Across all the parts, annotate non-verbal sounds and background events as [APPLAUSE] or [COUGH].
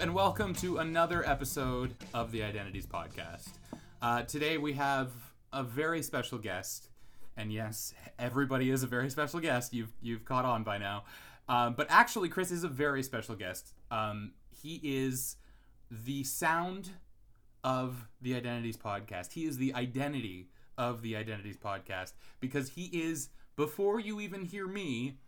And welcome to another episode of the Identities Podcast. Uh, today we have a very special guest, and yes, everybody is a very special guest. You've you've caught on by now, um, but actually, Chris is a very special guest. Um, he is the sound of the Identities Podcast. He is the identity of the Identities Podcast because he is before you even hear me.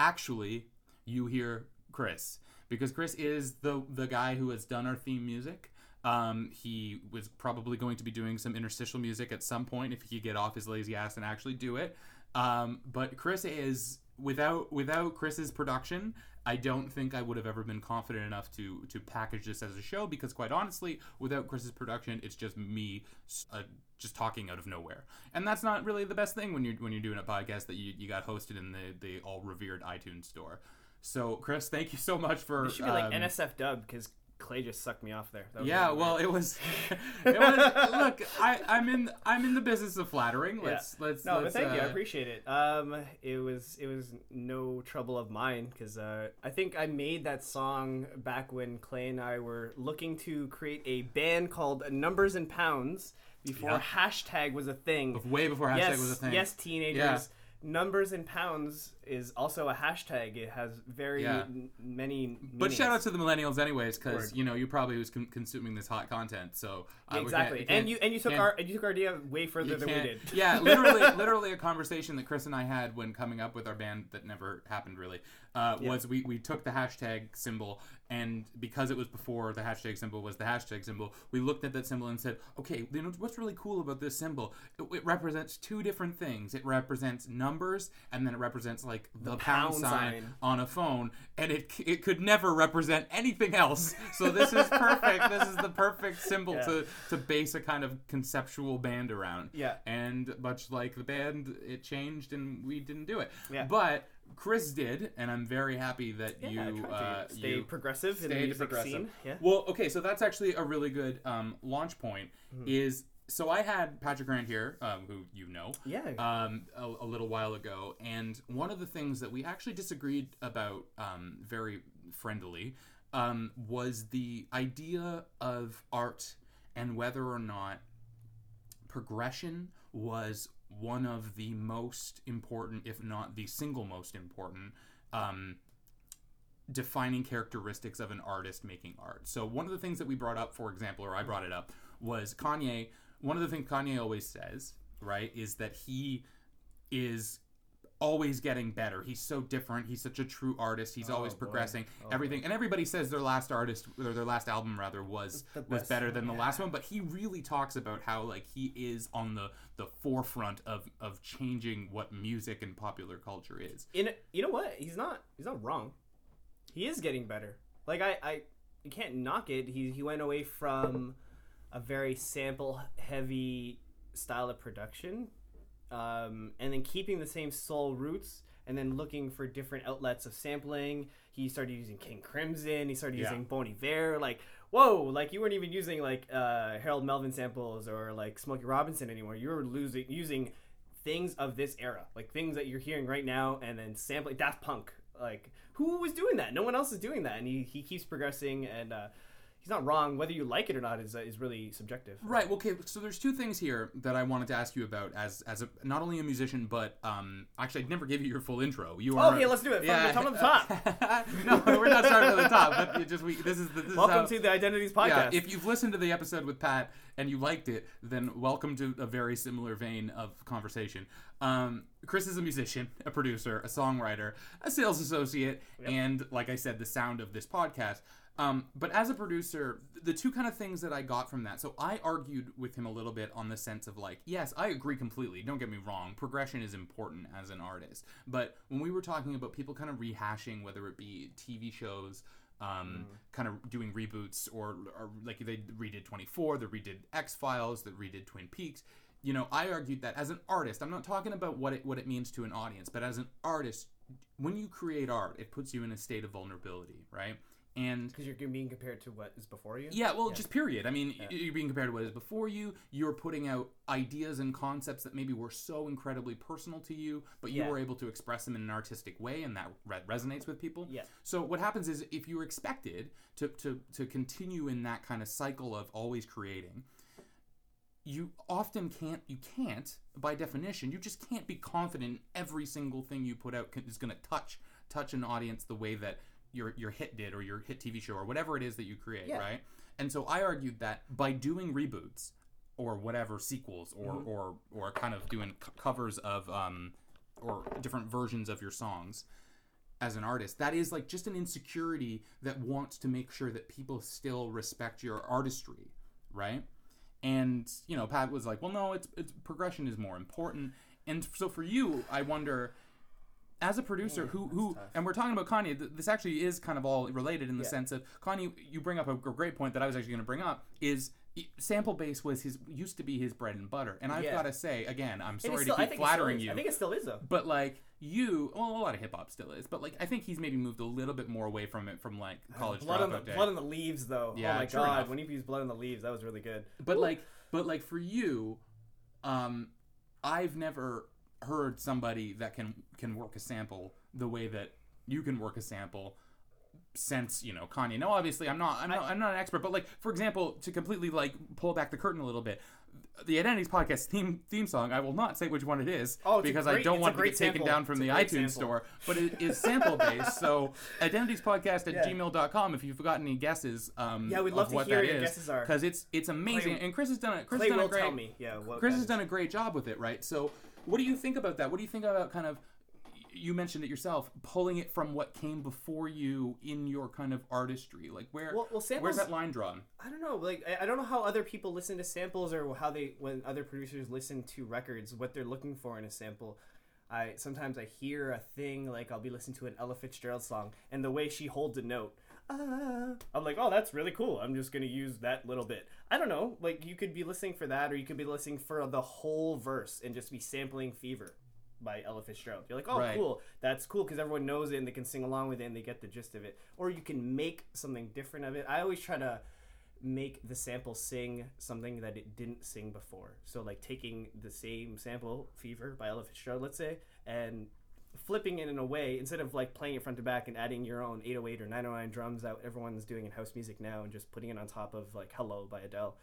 Actually, you hear Chris because Chris is the the guy who has done our theme music. Um, he was probably going to be doing some interstitial music at some point if he could get off his lazy ass and actually do it. Um, but Chris is without without Chris's production, I don't think I would have ever been confident enough to to package this as a show because quite honestly, without Chris's production, it's just me uh, just talking out of nowhere, and that's not really the best thing when you're when you're doing a podcast that you, you got hosted in the the all revered iTunes store. So, Chris, thank you so much for. It should be like um, NSF dub because Clay just sucked me off there. Yeah, really well, it was. [LAUGHS] [LAUGHS] It was. look, I, I'm in. I'm in the business of flattering. Yeah. Let's. Let's. no, let's, but thank you. I uh, appreciate it. Um, it was it was no trouble of mine because uh, I think I made that song back when Clay and I were looking to create a band called Numbers and Pounds before Yeah. hashtag was a thing. Way before hashtag yes, was a thing. yes, teenagers. Yeah. Numbers and pounds is also a hashtag. It has very Yeah. n- many. But shout out to the millennials, anyways, because you know you probably was con- consuming this hot content. So uh, exactly, can't- and you and you took our and you took our idea way further than we can't- did. yeah, literally, [LAUGHS] literally a conversation that Chris and I had when coming up with our band that never happened really uh, Yeah. was we we took the hashtag symbol and because it was before the hashtag symbol was the hashtag symbol, we looked at that symbol and said, okay, you know what's really cool about this symbol? It, it represents two different things. It represents numbers and then it represents like the, pound, pound sign, sign. on a phone, and it it could never represent anything else. So this is perfect. this is the perfect symbol Yeah. to to base a kind of conceptual band around. Yeah. And much like the band, it changed and we didn't do it. Yeah. But Chris did, and I'm very happy that Yeah, you uh, stay you progressive in the music progressive. scene. Yeah. Well, okay, so that's actually a really good um, launch point. Mm-hmm. Is so I had Patrick Grant here, um, who you know, Yeah. um, a, a little while ago, and one of the things that we actually disagreed about um, very friendly um, was the idea of art and whether or not progression was one of the most important, if not the single most important, um, defining characteristics of an artist making art. So one of the things that we brought up, for example, or I brought it up, was Kanye. One of the things Kanye always says, right, is that he is always getting better. He's so different. He's such a true artist. He's always oh, progressing. Oh, everything, and everybody says their last artist or their last album rather was was better than the yeah. last one. But he really talks about how like he is on the the forefront of of changing what music and popular culture is. in you know what? He's not he's not wrong. He is getting better. Like I I you can't knock it. He he went away from a very sample heavy style of production um, and then keeping the same soul roots and then looking for different outlets of sampling. He started using King Crimson. He started Yeah. using Bon Iver. Like, whoa! Like you weren't even using like uh, Harold Melvin samples or like Smokey Robinson anymore. You were losing using things of this era, like things that you're hearing right now, and then sampling Daft Punk. Like, who was doing that? No one else is doing that, and he, he keeps progressing, and uh, he's not wrong. Whether you like it or not is uh, is really subjective. Right. well, Okay. So there's two things here that I wanted to ask you about as as a, not only a musician but um actually I never gave you your full intro. You are Okay, let's do it. From the top of the top. no, we're not starting from the top. But it just we this is the, this is Welcome how, to the Identities podcast. Yeah, if you've listened to the episode with Pat and you liked it, then welcome to a very similar vein of conversation. Um, Chris is a musician, a producer, a songwriter, a sales associate, and like I said, the sound of this podcast. Um, but as a producer, the two kind of things that I got from that. So I argued with him a little bit on the sense of like, yes, I agree completely. Don't get me wrong. Progression is important as an artist. But when we were talking about people kind of rehashing, whether it be TV shows, um, kind of doing reboots or, or like they redid 24, they redid X Files, they redid Twin Peaks. You know, I argued that as an artist, I'm not talking about what it what it means to an audience, but as an artist, when you create art, it puts you in a state of vulnerability, right? And Because you're being compared to what is before you. yeah, well, just period. I mean, you're being compared to what is before you. You're putting out ideas and concepts that maybe were so incredibly personal to you, but you Yeah. were able to express them in an artistic way, and that re- resonates with people. Yeah. So what happens is, if you're expected to to to continue in that kind of cycle of always creating, you often can't. You can't, by definition, you just can't be confident in every single thing you put out is going to touch touch an audience the way that your your hit did or your hit TV show or whatever it is that you create, Yeah. right? And so I argued that by doing reboots or whatever sequels or Mm-hmm. or or kind of doing c- covers of um or different versions of your songs as an artist that is like just an insecurity that wants to make sure that people still respect your artistry right and you know pat was like well no it's it's progression is more important and so for you i wonder as a producer who who tough. and we're talking about kanye th- this actually is kind of all related in the Yeah. sense of kanye you bring up a great point that i was actually going to bring up is sample base was his used to be his bread and butter and i've Yeah. got to say again i'm sorry it's to keep still flattering you I think it still is though. but like you, well, a lot of hip hop still is, but like I think he's maybe moved a little bit more away from it from like [SIGHS] college Blood on, the, dropout day. blood on the leaves, though. Yeah, oh my god, enough. when he used blood on the leaves, that was really good. but like, but like for you, um, I've never heard somebody that can can work a sample the way that you can work a sample since you know Kanye. No, obviously I'm not I'm not I'm not an expert, but like for example, to completely like pull back the curtain a little bit, the Identities podcast theme theme song. I will not say which one it is Oh, a because I don't want to great get taken down from the iTunes sample. store, but it is sample based. So [LAUGHS] Identities Podcast at Yeah. gmail.com if you've got any guesses. Um, Yeah, we'd love to what hear that your is, guesses are. because it's it's amazing. Clay- and Chris has done it. Chris Clay done a great. Yeah, Chris has done a great job with it, right? So, what do you think about that? What do you think about kind of? You mentioned it yourself, pulling it from what came before you in your kind of artistry. Like where, Well- well, where's that line drawn? I don't know. Like I, I don't know how other people listen to samples or how they when other producers listen to records, what they're looking for in a sample. I sometimes I hear a thing like I'll be listening to an Ella Fitzgerald song and the way she holds a note. Ah, I'm like, oh, that's really cool. I'm just gonna use that little bit. I don't know. Like you could be listening for that, or you could be listening for the whole verse and just be sampling "Fever" by Ella Fitzgerald. You're like, oh, Right. cool. That's cool because everyone knows it and they can sing along with it and they get the gist of it. Or you can make something different of it. I always try to make the sample sing something that it didn't sing before. So like taking the same sample, Fever by Ella Fitzgerald, let's say, and flipping it in a way instead of like playing it front to back and adding your own 808 or 909 drums that everyone's doing in house music now and just putting it on top of like Hello by Adele.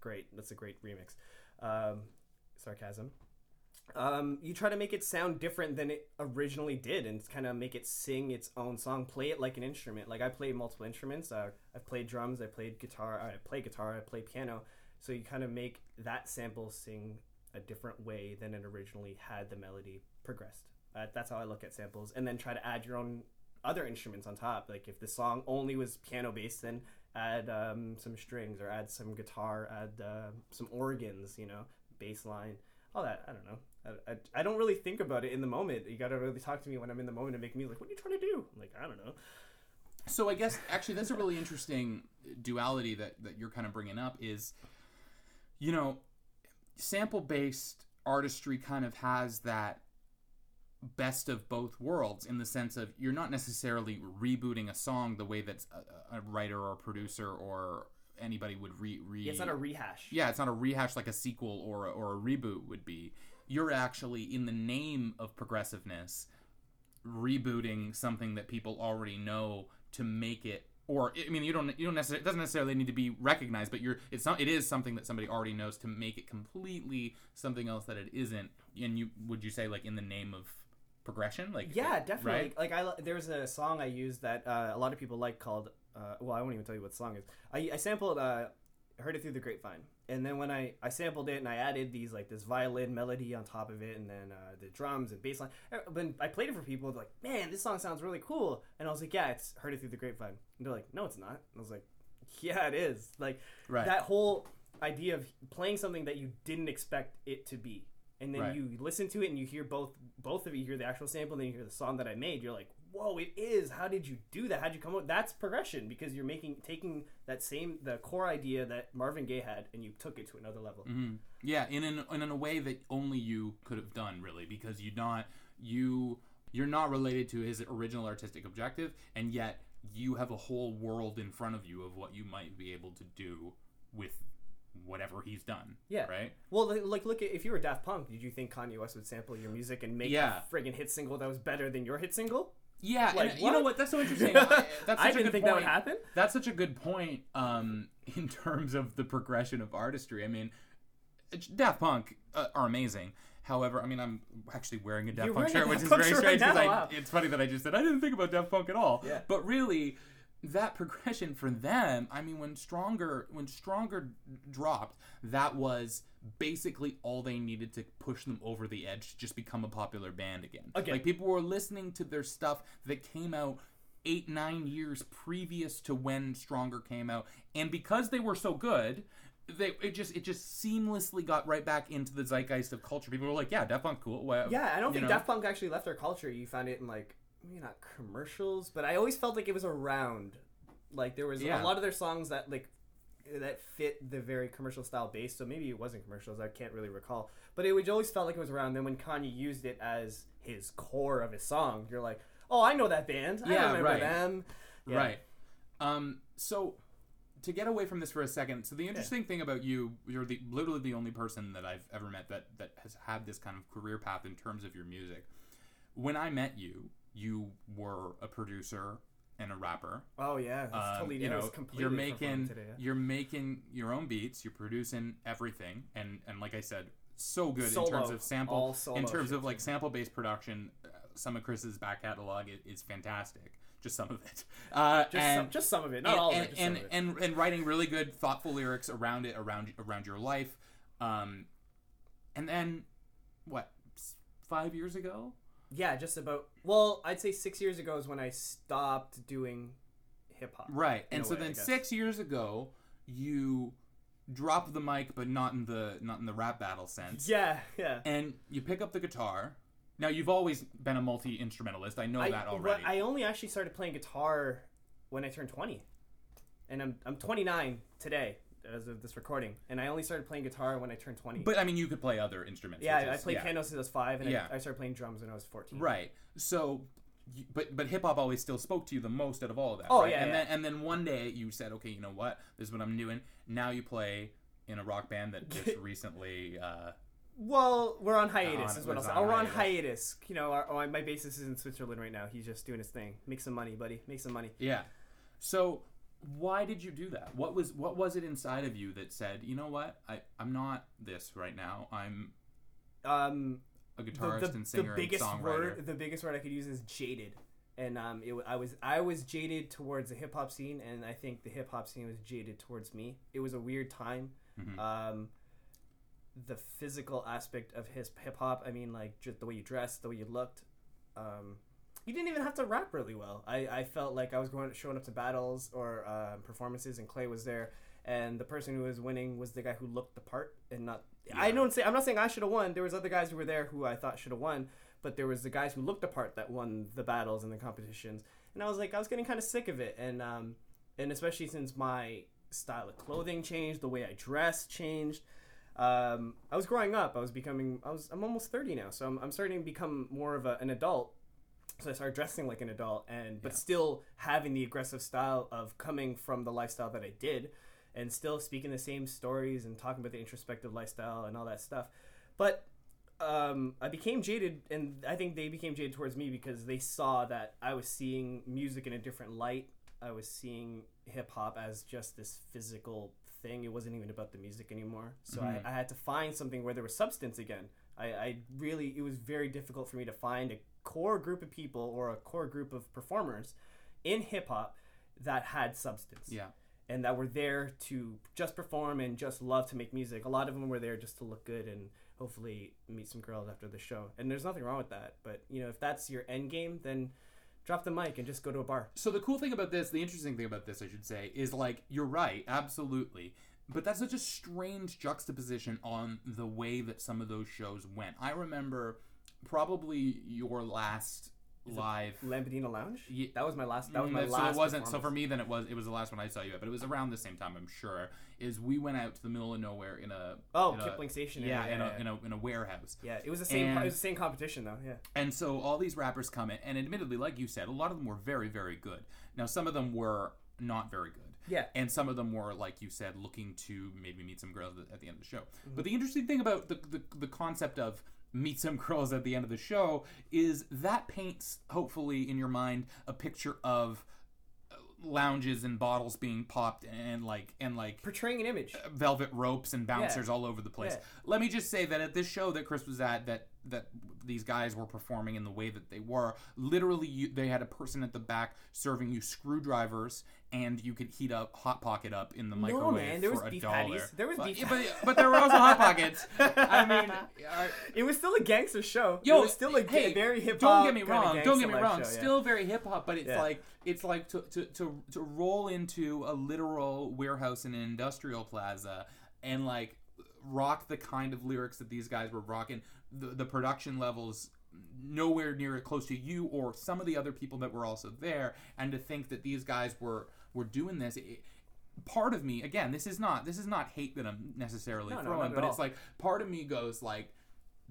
Great, that's a great remix. Um, sarcasm. Um, you try to make it sound different than it originally did and kind of make it sing its own song play it like an instrument like i play multiple instruments uh, i've played drums i played guitar i play guitar i play piano so you kind of make that sample sing a different way than it originally had the melody progressed uh, that's how i look at samples. And then try to add your own other instruments on top. Like if the song only was piano based then add um, some strings or add some guitar add uh, some organs you know bass line all that. I don't know. I, I, I don't really think about it in the moment. You gotta really talk to me when i'm in the moment and make me like what are you trying to do? I'm like i don't know. So I guess actually that's a really interesting duality that that you're kind of bringing up is, you know, sample based artistry kind of has that best of both worlds in the sense of you're not necessarily rebooting a song the way that a, a writer or a producer or anybody would re, re yeah, it's not a rehash yeah, it's not a rehash like a sequel or a, or a reboot would be. You're actually in the name of progressiveness rebooting something that people already know to make it or I mean you don't you don't necessarily it doesn't necessarily need to be recognized but you're it's not it is something that somebody already knows to make it completely something else that it isn't and you would you say like in the name of progression like Yeah, definitely. right? Like, I there's a song I use that uh, a lot of people like called. Uh, well, I won't even tell you what the song is. I, I sampled. Uh, heard it through the grapevine, and then when I I sampled it and I added these like this violin melody on top of it, and then uh, the drums and bass line. Uh, When I played it for people, they're like, "Man, this song sounds really cool," and I was like, "Yeah, it's heard it through the grapevine." And they're like, "No, it's not." And I was like, "Yeah, it is." Like Right. that whole idea of playing something that you didn't expect it to be and then Right. you listen to it and you hear both both of you hear the actual sample and then you hear the song that i made you're like whoa it is how did you do that how'd you come up that's progression because you're making taking that same the core idea that marvin gaye had and you took it to another level Mhm. Yeah, in an, in a way that only you could have done, really, because you not you you're not related to his original artistic objective, and yet you have a whole world in front of you of what you might be able to do with whatever he's done. Yeah. Right? Well, like, look at if you were Daft Punk, did you think Kanye West would sample your music and make Yeah. a friggin' hit single that was better than your hit single? Yeah, Like, and you know what? That's so interesting. [LAUGHS] I- That's such I a didn't good think point. that would happen. That's such a good point um, [LAUGHS] in terms of the progression of artistry. I mean, Daft Punk uh, are amazing. However, I mean, I'm actually wearing a Daft You're Punk shirt, which is very strange right because now, I. wow. It's funny that I just said I didn't think about Daft Punk at all. Yeah. But really, that progression for them, I mean, when Stronger when Stronger dropped, that was basically all they needed to push them over the edge to just become a popular band again. Okay. Like people were listening to their stuff that came out eight nine years previous to when Stronger came out, and because they were so good. They, it just it just seamlessly got right back into the zeitgeist of culture. People were like, "Yeah, Daft Punk, cool." Well, Yeah, I don't think know. Daft Punk actually left their culture. You found it in like maybe not commercials, but I always felt like it was around. Like there was Yeah. a lot of their songs that like that fit the very commercial style base. So maybe it wasn't commercials. I can't really recall, but it would always felt like it was around. Then when Kanye used it as his core of his song, you're like, oh, I know that band. I Yeah, remember right. them. Yeah. Right. Um, so to get away from this for a second, so the interesting thing about you, you're the literally the only person that I've ever met that that has had this kind of career path in terms of your music. When I met you, you were a producer and a rapper. Oh yeah, that's Um, totally you know, you're making today. yeah. you're making your own beats, you're producing everything, and and like I said, so good in terms of sample All solo in terms shit, of like sample based production. Uh, some of Chris's back catalog is, is fantastic. Just some of it. [LAUGHS] Uh, Just and, some, just some of it, not and, all of and, and, some of it. and and writing really good, thoughtful lyrics around it, around around your life. Um, and then what? Five years ago, Yeah, just about. Well, I'd say six years ago is when I stopped doing hip hop. right? And so way, then six years ago, you dropped the mic, but not in the not in the rap battle sense. Yeah, yeah. And you pick up the guitar. Now you've always been a multi instrumentalist. I know I, that already. I only actually started playing guitar when I turned 20. And I'm, I'm 29 today as of this recording. And I only started playing guitar when I turned 20. but I mean, you could play other instruments. yeah, which I played yeah. piano since I was five, and Yeah. I, I started playing drums when I was 14. Right. So, but but hip hop always still spoke to you the most out of all of that. Oh, right? yeah, And yeah. then and then one day you said, okay, you know what? This is what I'm doing. Now you play in a rock band that just [LAUGHS] recently. Uh, Well, we're on hiatus, On- is what I'll say. on Oh, we're on hiatus. You know, our, our, my bassist is in Switzerland right now. He's just doing his thing. Make some money, buddy. Make some money. yeah. So why did you do that? What was what was it inside of you that said, you know what? I I'm not this right now. I'm Um, a the, guitarist the, and the singer biggest and songwriter. word the biggest word I could use is jaded and um it, I was I was jaded towards the hip hop scene and I think the hip hop scene was jaded towards me it was a weird time Mhm. um the physical aspect of his hip hop I mean like just the way you dressed the way you looked um you didn't even have to rap really well I, I felt like I was going showing up to battles or uh, performances and Clay was there and the person who was winning was the guy who looked the part and not I don't say I'm not saying I should have won. There was other guys who were there who I thought should have won, but there was the guys who looked the part that won the battles and the competitions. And I was like I was getting kind of sick of it and um and especially since my style of clothing changed, the way I dressed changed. Um, I was growing up. I was becoming. I was. I'm almost 30 now, so I'm, I'm starting to become more of a, an adult. So I started dressing like an adult, and but Yeah. still having the aggressive style of coming from the lifestyle that I did, and still speaking the same stories and talking about the introspective lifestyle and all that stuff. But um, I became jaded, and I think they became jaded towards me because they saw that I was seeing music in a different light. I was seeing hip hop as just this physical thing. It wasn't even about the music anymore. So Mhm. I, I had to find something where there was substance again. I, I really, it was very difficult for me to find a core group of people or a core group of performers in hip hop that had substance Yeah. and that were there to just perform and just love to make music. A lot of them were there just to look good and hopefully meet some girls after the show. And there's nothing wrong with that. But you know, if that's your end game, then drop the mic and just go to a bar. So the cool thing about this, the interesting thing about this, I should say, is like you're right, absolutely. But that's such a strange juxtaposition on the way that some of those shows went. I remember probably your last live. Lampadina Lounge. Ye- That was my last. That was Mm, my so last. it wasn't. So for me, then it was. It was the last one I saw you at, but it was around the same time. I'm sure. Is we went out to the middle of nowhere in a. Oh, in a- Kipling Station. Yeah, in, yeah, a, in a in a warehouse. yeah. It was the same. And- it was the same competition though. Yeah. And so all these rappers come in, and admittedly, like you said, a lot of them were very, very good. Now, some of them were not very good. Yeah. And some of them were, like you said, looking to maybe meet some girls at- at the end of the show. Mm-hmm. But the interesting thing about the, the, the concept of meet some girls at the end of the show is that paints, hopefully, in your mind, a picture of uh, lounges and bottles being popped and like and like Portraying an image. velvet ropes and bouncers all over the place. Yeah. Let me just say that at this show that Chris was at, that that these guys were performing in the way that they were, literally, you, they had a person at the back serving you screwdrivers, and you could heat up hot pocket up in the microwave man, there for was a beef dollar. patties. There was but, beef but, but there were also hot [LAUGHS] pockets. I mean, uh, [LAUGHS] It was still a gangster show. Yo, it was still a hey, very hip hop. Don't get me wrong. Don't get me wrong. Still very hip hop, but it's Yeah. like it's like to, to to to roll into a literal warehouse in an industrial plaza and like rock the kind of lyrics that these guys were rocking. The the production levels nowhere near close to you or some of the other people that were also there and to think that these guys were were doing this it, part of me again this is not this is not hate that i'm necessarily No, no, throwing at but it's like part of me goes like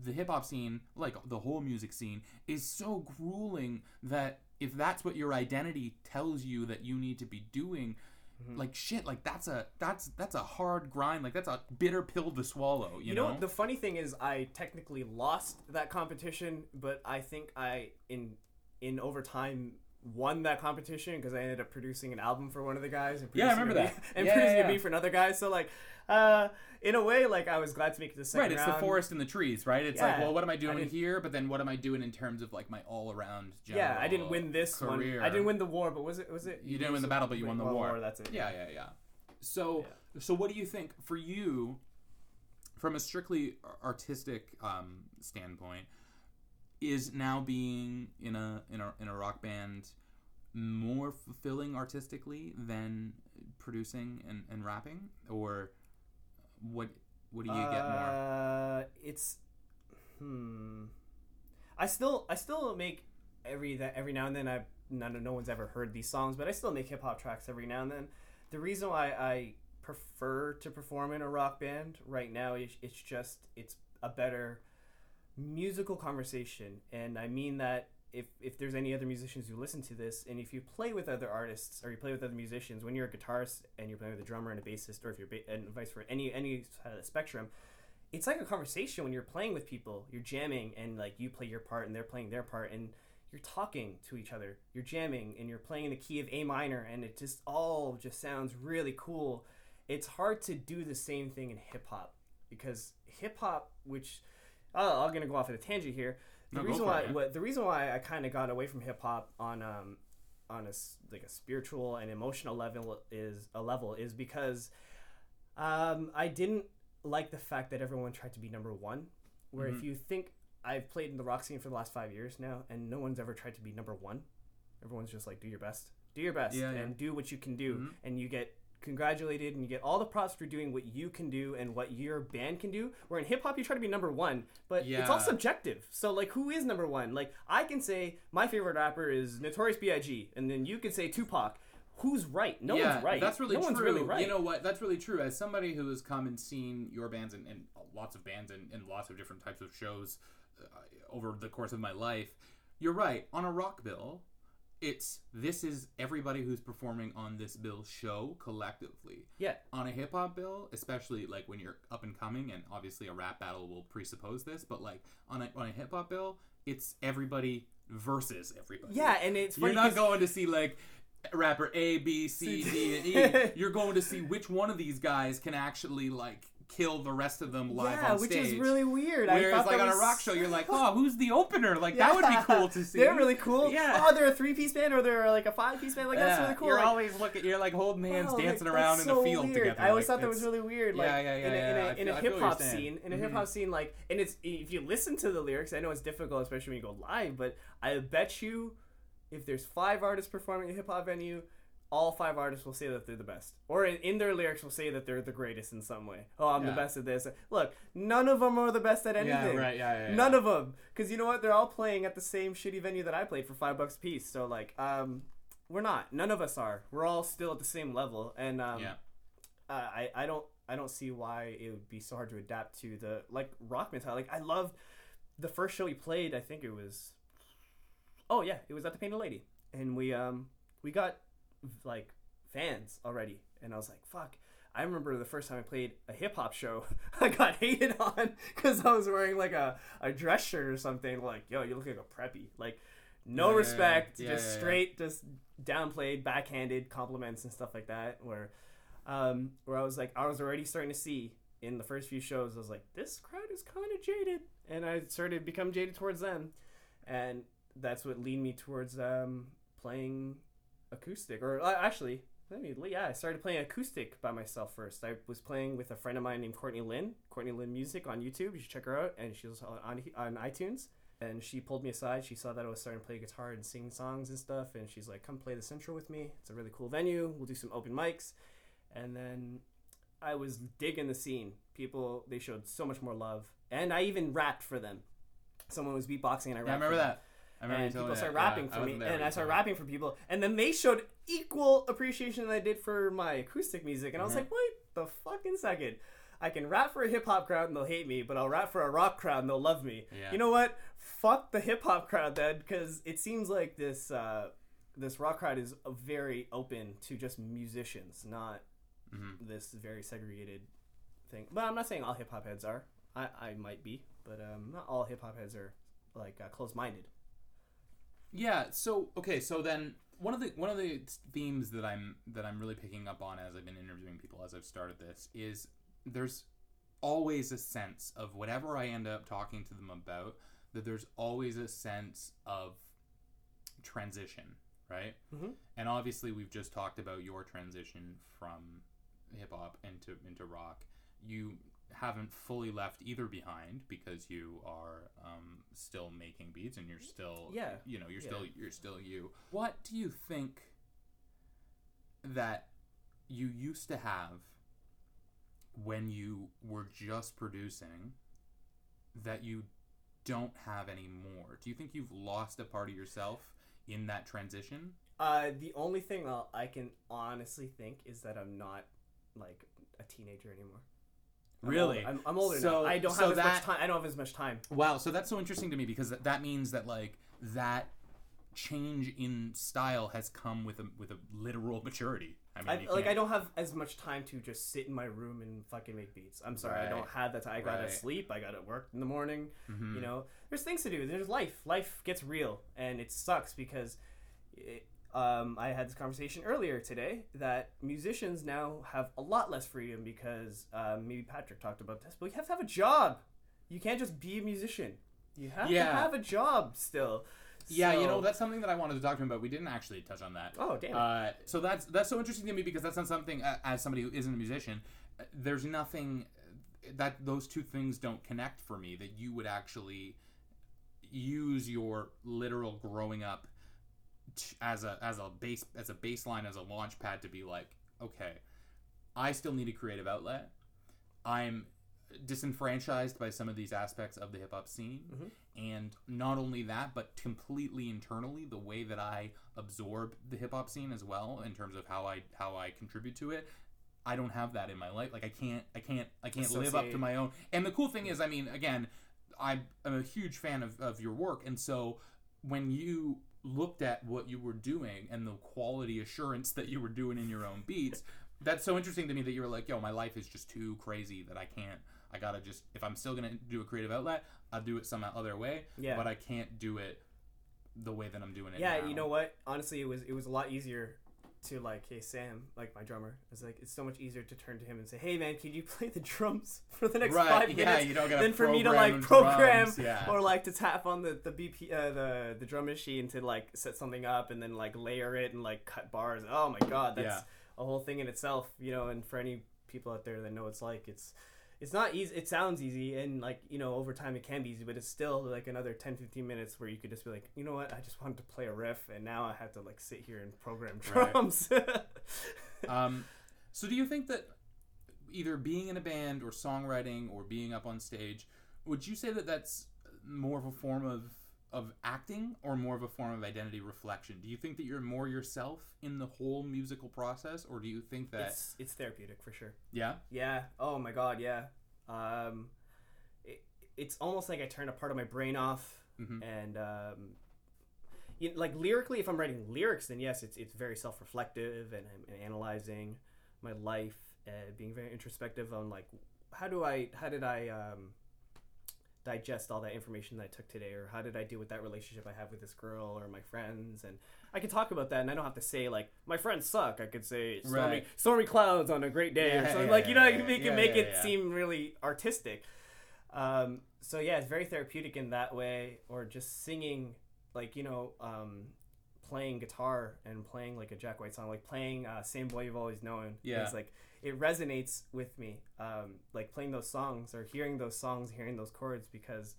the hip hop scene, like the whole music scene, is so grueling that if that's what your identity tells you that you need to be doing, Mm-hmm. like shit, like that's a that's that's a hard grind, like that's a bitter pill to swallow. You, You know, the funny thing is, I technically lost that competition, but I think I in in overtime won that competition because I ended up producing an album for one of the guys. And Yeah, I producing remember a that. [LAUGHS] and Yeah, producing yeah, a beat for another guy. So like, uh, in a way, like I was glad to make it the second right, it's the forest and the trees, right? It's like, well, what am I I doing didn't- here? But then what am I doing in terms of like my all around? Yeah, I didn't win this career. one. I didn't win the war, but was it? Was it? You didn't win the battle, but you won the war. That's it. Yeah, yeah, yeah. So, so what do you think for you, from a strictly artistic um, standpoint, is now being in a in a in a rock band more fulfilling artistically than producing and, and rapping, or what? What do you get more? Uh, it's hmm. I still I still make every that every now and then I none no one's ever heard these songs, but I still make hip hop tracks every now and then. The reason why I prefer to perform in a rock band right now is it's just it's a better musical conversation, and I mean that. If, if there's any other musicians who listen to this, and if you play with other artists or you play with other musicians, when you're a guitarist and you're playing with a drummer and a bassist, or if you're ba- and vice versa, any any side of the spectrum, it's like a conversation when you're playing with people. You're jamming and like you play your part and they're playing their part and you're talking to each other. You're jamming and you're playing in the key of A minor and it just all just sounds really cool. It's hard to do the same thing in hip hop because hip hop, which oh, I'm gonna go off at a tangent here. The No, reason for it, why what, the reason why I kind of got away from hip hop on um on a like a spiritual and emotional level is a level is because um I didn't like the fact that everyone tried to be number one. Where Mm-hmm. if you think I've played in the rock scene for the last five years now, and no one's ever tried to be number one. Everyone's just like, do your best, do your best, Yeah, yeah. and do what you can do, Mhm. and you get congratulated, and you get all the props for doing what you can do and what your band can do. Where in hip hop, you try to be number one, but it's all subjective. So like, who is number one? Like, I can say my favorite rapper is Notorious B.I.G., and then you can say Tupac. Who's right? No yeah, one's right. That's really no true. One's really right. You know what? That's really true. As somebody who has come and seen your bands and, and lots of bands and, and lots of different types of shows uh, over the course of my life, you're right. On a rock bill, it's this is everybody who's performing on this bill show collectively. yeah, On a hip hop bill, especially like when you're up and coming, and obviously a rap battle will presuppose this, but like on a on a hip hop bill, it's everybody versus everybody. yeah, and it's You're not going to see like rapper A, B, C, D, and E. [LAUGHS] You're going to see which one of these guys can actually like kill the rest of them live yeah, on stage. which is really weird. I Whereas thought like on a rock show, you're like, [LAUGHS] oh, who's the opener? Like that would be cool to [LAUGHS] see. They're really cool. Yeah. Oh, they're a three piece band or they're like a five piece band. Like that's really cool. You're Like, always looking. You're like holding hands, wow, dancing that's around in the so field weird. together. I always like, thought that was really weird. Like, Yeah, yeah, yeah, In a, in I a, in feel- a I feel hip hop scene, in a Mhm. hip hop scene, like, and it's if you listen to the lyrics, I know it's difficult, especially when you go live. But I bet you, if there's five artists performing at a hip hop venue, all five artists will say that they're the best, or in, in their lyrics will say that they're the greatest in some way. Oh, I'm Yeah. the best at this. Look, none of them are the best at anything. Yeah, right. Yeah, yeah. None yeah. of them, because you know what? They're all playing at the same shitty venue that I played for five bucks a piece. So like, um, we're not. None of us are. We're all still at the same level, and um, Yeah. uh, I I don't I don't see why it would be so hard to adapt to the like rock mentality. Like I love the first show we played. I think it was. Oh yeah, it was at the Painted Lady, and we um we got like fans already, and I was like, fuck. I remember the first time I played a hip hop show, [LAUGHS] I got hated on [LAUGHS] because I was wearing like a, a dress shirt or something. Like, yo, you look like a preppy. Like, no Yeah, respect, yeah, just yeah. straight, just downplayed, backhanded compliments and stuff like that. Where, um, where I was like, I was already starting to see in the first few shows, I was like, this crowd is kind of jaded, and I started to become jaded towards them, and that's what lead me towards um playing acoustic, or uh, actually. Let me, yeah, I started playing acoustic by myself first. I was playing with a friend of mine named Courtney Lynn, Courtney Lynn Music on YouTube. You should check her out, and she was on on iTunes and she pulled me aside. She saw that I was starting to play guitar and sing songs and stuff, and she's like, "Come play the Central with me. It's a really cool venue. We'll do some open mics." And then I was digging the scene. People they showed so much more love, and I even rapped for them. Someone was beatboxing, and I rapped. Yeah, I remember for them. that. And people started that. Yeah, rapping I for me, and I started rapping for people, and then they showed equal appreciation that I did for my acoustic music, and I was Mhm. like, "Wait the fucking second! I can rap for a hip hop crowd and they'll hate me, but I'll rap for a rock crowd and they'll love me." Yeah. You know what? Fuck the hip hop crowd then, because it seems like this uh, this rock crowd is very open to just musicians, not Mhm. this very segregated thing. But I'm not saying all hip hop heads are. I, I might be, but um, not all hip hop heads are like uh, closed minded. Yeah. So okay. So then one of the one of the themes that I'm that I'm really picking up on as I've been interviewing people as I've started this is there's always a sense of whatever I end up talking to them about that there's always a sense of transition, right? Mhm. And obviously we've just talked about your transition from hip hop into into rock. You haven't fully left either behind because you are um, still making beats and you're still Yeah. you know you're Yeah. still you're still you what do you think that you used to have when you were just producing that you don't have anymore do you think you've lost a part of yourself in that transition Uh, the only thing I'll, I can honestly think is that I'm not like a teenager anymore. I'm Really? I'm, I'm older So- now. I don't so have as that- much time. I don't have as much time. Wow, so that's so interesting to me because that, that means that like that change in style has come with a with a literal maturity. I mean, I, like I don't have as much time to just sit in my room and fucking make beats. I'm sorry, I don't have that time. I gotta Right. sleep. I gotta work in the morning. Mhm. You know, there's things to do. There's life. Life gets real, and it sucks because it, um, I had this conversation earlier today that musicians now have a lot less freedom because um, maybe Patrick talked about this, but you have to have a job. You can't just be a musician. You have Yeah. to have a job still. Yeah, you know that's something that I wanted to talk to him about. We didn't actually touch on that. Oh damn it! Uh, so that's that's so interesting to me because that's not something uh, as somebody who isn't a musician. uh, There's nothing uh, that those two things don't connect for me. That you would actually use your literal growing up as a as a base as a baseline as a launch pad to be like, okay, I still need a creative outlet. I'm disenfranchised by some of these aspects of the hip hop scene. Mhm. And not only that, but completely internally, the way that I absorb the hip hop scene as well, in terms of how I how I contribute to it. I don't have that in my life. Like I can't, I can't, I can't live up to my own. And the cool thing is, I mean, again, I am a huge fan of, of your work, and so when you looked at what you were doing and the quality assurance that you were doing in your own beats, that's so interesting to me that you were like, yo, my life is just too crazy that I can't. I gotta just if I'm still gonna do a creative outlet, I'll do it some other way. Yeah. But I can't do it the way that I'm doing it. yeah, now. you know what? Honestly, it was it was a lot easier to like, hey Sam, like my drummer. It's like it's so much easier to turn to him and say, hey man, can you play the drums [LAUGHS] for the next right? five yeah, minutes? you don't gotta than for me to program like drums, program yeah. or like to tap on the the BP uh, the the drum machine to like set something up and then like layer it and like cut bars. Oh my god, that's Yeah. a whole thing in itself, you know. And for any people out there that know what it's like, it's it's not easy. It sounds easy, and like you know, over time it can be easy, but it's still like another 10, 15 minutes where you could just be like, you know what, I just wanted to play a riff, and now I have to like sit here and program Right. drums. [LAUGHS] Um, so do you think that either being in a band or songwriting or being up on stage, would you say that that's more of a form of of acting or more of a form of identity reflection? Do you think that you're more yourself in the whole musical process, or do you think that it's it's therapeutic for sure. yeah? Yeah. Oh my god. Yeah. Um, it, it's almost like I turn a part of my brain off, Mhm. and um, you, like lyrically, if I'm writing lyrics, then yes, it's it's very self reflective, and I'm analyzing my life, and being very introspective on like how do I how did I um, digest all that information that I took today, or how did I deal with that relationship I have with this girl or my friends, and I can talk about that, and I don't have to say like my friends suck. I could say stormy, Right. stormy clouds on a great day, or something yeah, like you know, yeah, I can make yeah, it make yeah, it yeah. seem really artistic. Um, so yeah, it's very therapeutic in that way, or just singing, like you know, um, playing guitar and playing like a Jack White song, like playing uh, "Same Boy You've Always Known." Yeah. it's like it resonates with me, um, like playing those songs or hearing those songs, hearing those chords, because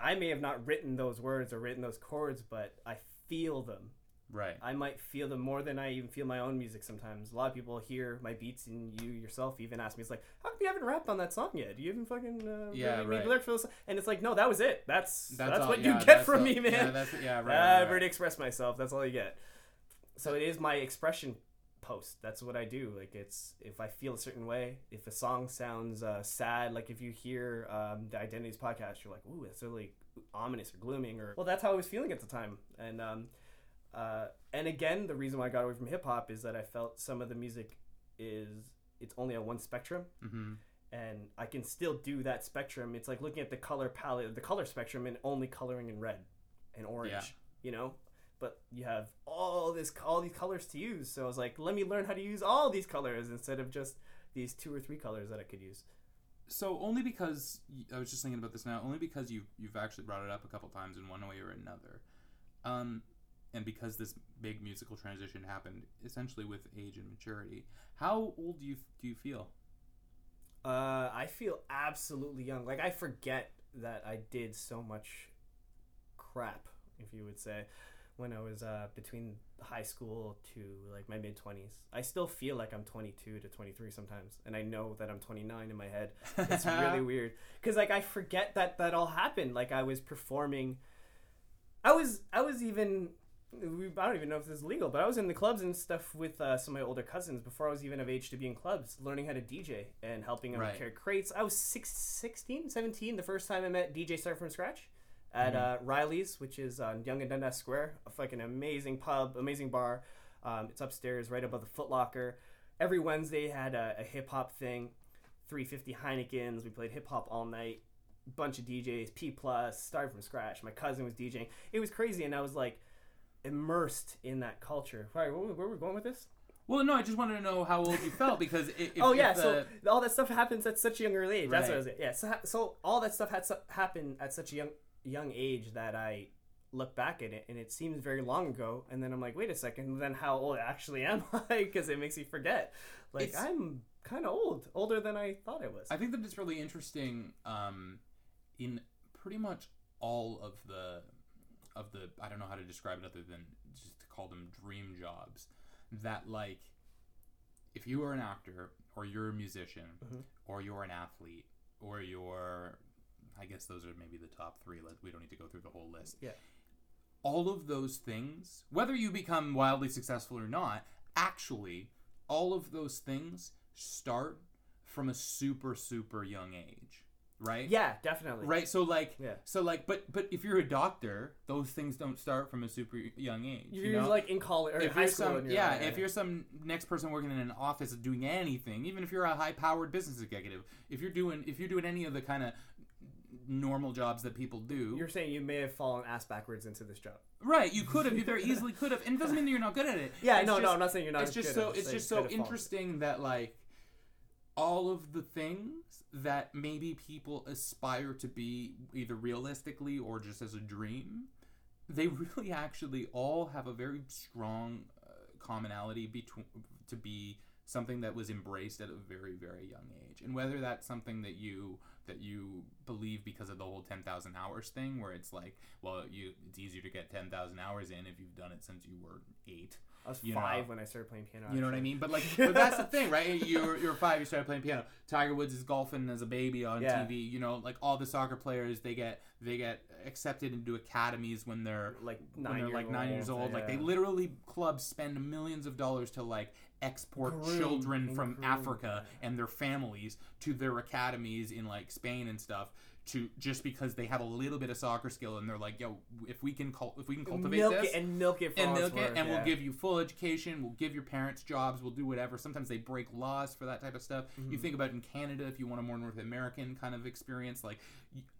I may have not written those words or written those chords, but I feel them. Right. I might feel them more than I even feel my own music sometimes. A lot of people hear my beats, and you yourself even ask me, it's like, how come you haven't rapped on that song yet? Do you even fucking uh, Yeah, really right. lyrics for this? And it's like, no, that was it. That's that's, all- what yeah, you get that's from all- me, man. Yeah, that's yeah, right. Right, I've already expressed myself. That's all you get. So it is my expression post. That's what I do. Like it's if I feel a certain way, if a song sounds uh, sad, like if you hear um, the Identities podcast, you're like, ooh, it's really ominous or glooming, or well, that's how I was feeling at the time. And um, uh, and again, the reason why I got away from hip hop is that I felt some of the music is it's only on one spectrum Mhm. and I can still do that spectrum. It's like looking at the color palette, the color spectrum, and only coloring in red and orange. Yeah. You know, but you have all this, all these colors to use. So I was like, let me learn how to use all these colors instead of just these two or three colors that I could use. So only because I was just thinking about this now, only because you you've actually brought it up a couple times in one way or another, um, and because this big musical transition happened essentially with age and maturity. How old do you do you feel? Uh, I feel absolutely young. Like I forget that I did so much crap, if you would say, when I was uh, between high school to like my mid twenties. I still feel like I'm 22 to 23 sometimes, and I know that I'm 29 in my head. It's really [LAUGHS] weird because like I forget that that all happened. Like I was performing. I was I was even we, I don't even know if this is legal, but I was in the clubs and stuff with uh, some of my older cousins before I was even of age to be in clubs, learning how to DJ and helping them Right. carry crates. I was six, 16, 17 the first time I met DJ Start from Scratch at uh, Riley's, which is on Yonge and Dundas Square, a fucking amazing pub, amazing bar. Um, it's upstairs right above the Foot Locker. Every Wednesday had a, a hip hop thing, 350 Heinekens. We played hip hop all night. Bunch of DJs, P plus, started from scratch. My cousin was DJing. It was crazy, and I was like immersed in that culture. Right, where, where were we going with this? Well, no, I just wanted to know how old you felt because i- if, [LAUGHS] oh if yeah, the, so all that stuff happens at such a young early age. That's what I Right. was. Yeah, so, so all that stuff had su- happened at such a young young age that I look back at it and it seems very long ago. And then I'm like, wait a second, then how old actually am [LAUGHS] I? Because it makes me forget. Like It's- I'm kind of old, older than I thought I was. I think that it's really interesting um, in pretty much all of the of the I don't know how to describe it other than just to call them dream jobs that like if you are an actor or you're a musician Mhm. or you're an athlete or you're I guess those are maybe the top 3 Let- we don't need to go through the whole list Yeah. all of those things whether you become wildly successful or not actually all of those things start from a super super young age right yeah, definitely. right so like Yeah. so like but but if you're a doctor those things don't start from a super young age You're you know? like in college or if high you're school. some yeah like, if you're some next person working in an office doing anything even if you're a high powered business executive if you're doing if you're doing any of the kind of normal jobs that people do You're saying you may have fallen ass backwards into this job. right you could have you very [LAUGHS] easily could have and it doesn't mean that you're not good at it Yeah, It's no, no, I'm not saying you're not. it's just good, so it's just so interesting that like all of the things that maybe people aspire to be either realistically or just as a dream they really actually all have a very strong uh, commonality between to be something that was embraced at a very very young age. And whether that's something that you that you believe because of the whole 10,000 hours thing where it's like well you it's easier to get 10,000 hours in if you've done it since you were 8 I was you know. five when I started playing piano. you know what I actually. mean? But like, [LAUGHS] but that's the thing, right? You're you're five, you started playing piano. Tiger Woods is golfing as a baby on Yeah. TV. You know, like all the soccer players, they get they get accepted into academies when they're Like when nine they're like nine years old. Like they literally clubs spend millions of dollars to like export children from Africa and their families to their academies in like Spain and stuff. To just because they have a little bit of soccer skill and they're like, yo, if we can cul- if we can cultivate milk this, it and milk it for and milk it, and yeah. we'll give you full education. We'll give your parents jobs. We'll do whatever. Sometimes they break laws for that type of stuff. Mm-hmm. You think about in Canada, if you want a more North American kind of experience, like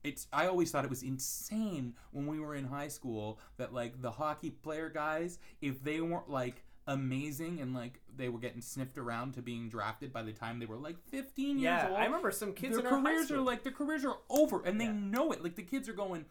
it's. I always thought it was insane when we were in high school that like the hockey player guys, if they weren't like amazing and like they were getting sniffed around to being drafted by the time they were like 15 years Yeah, old. I remember some kids their in careers are like their careers are over and they Yeah. know it. Like the kids are going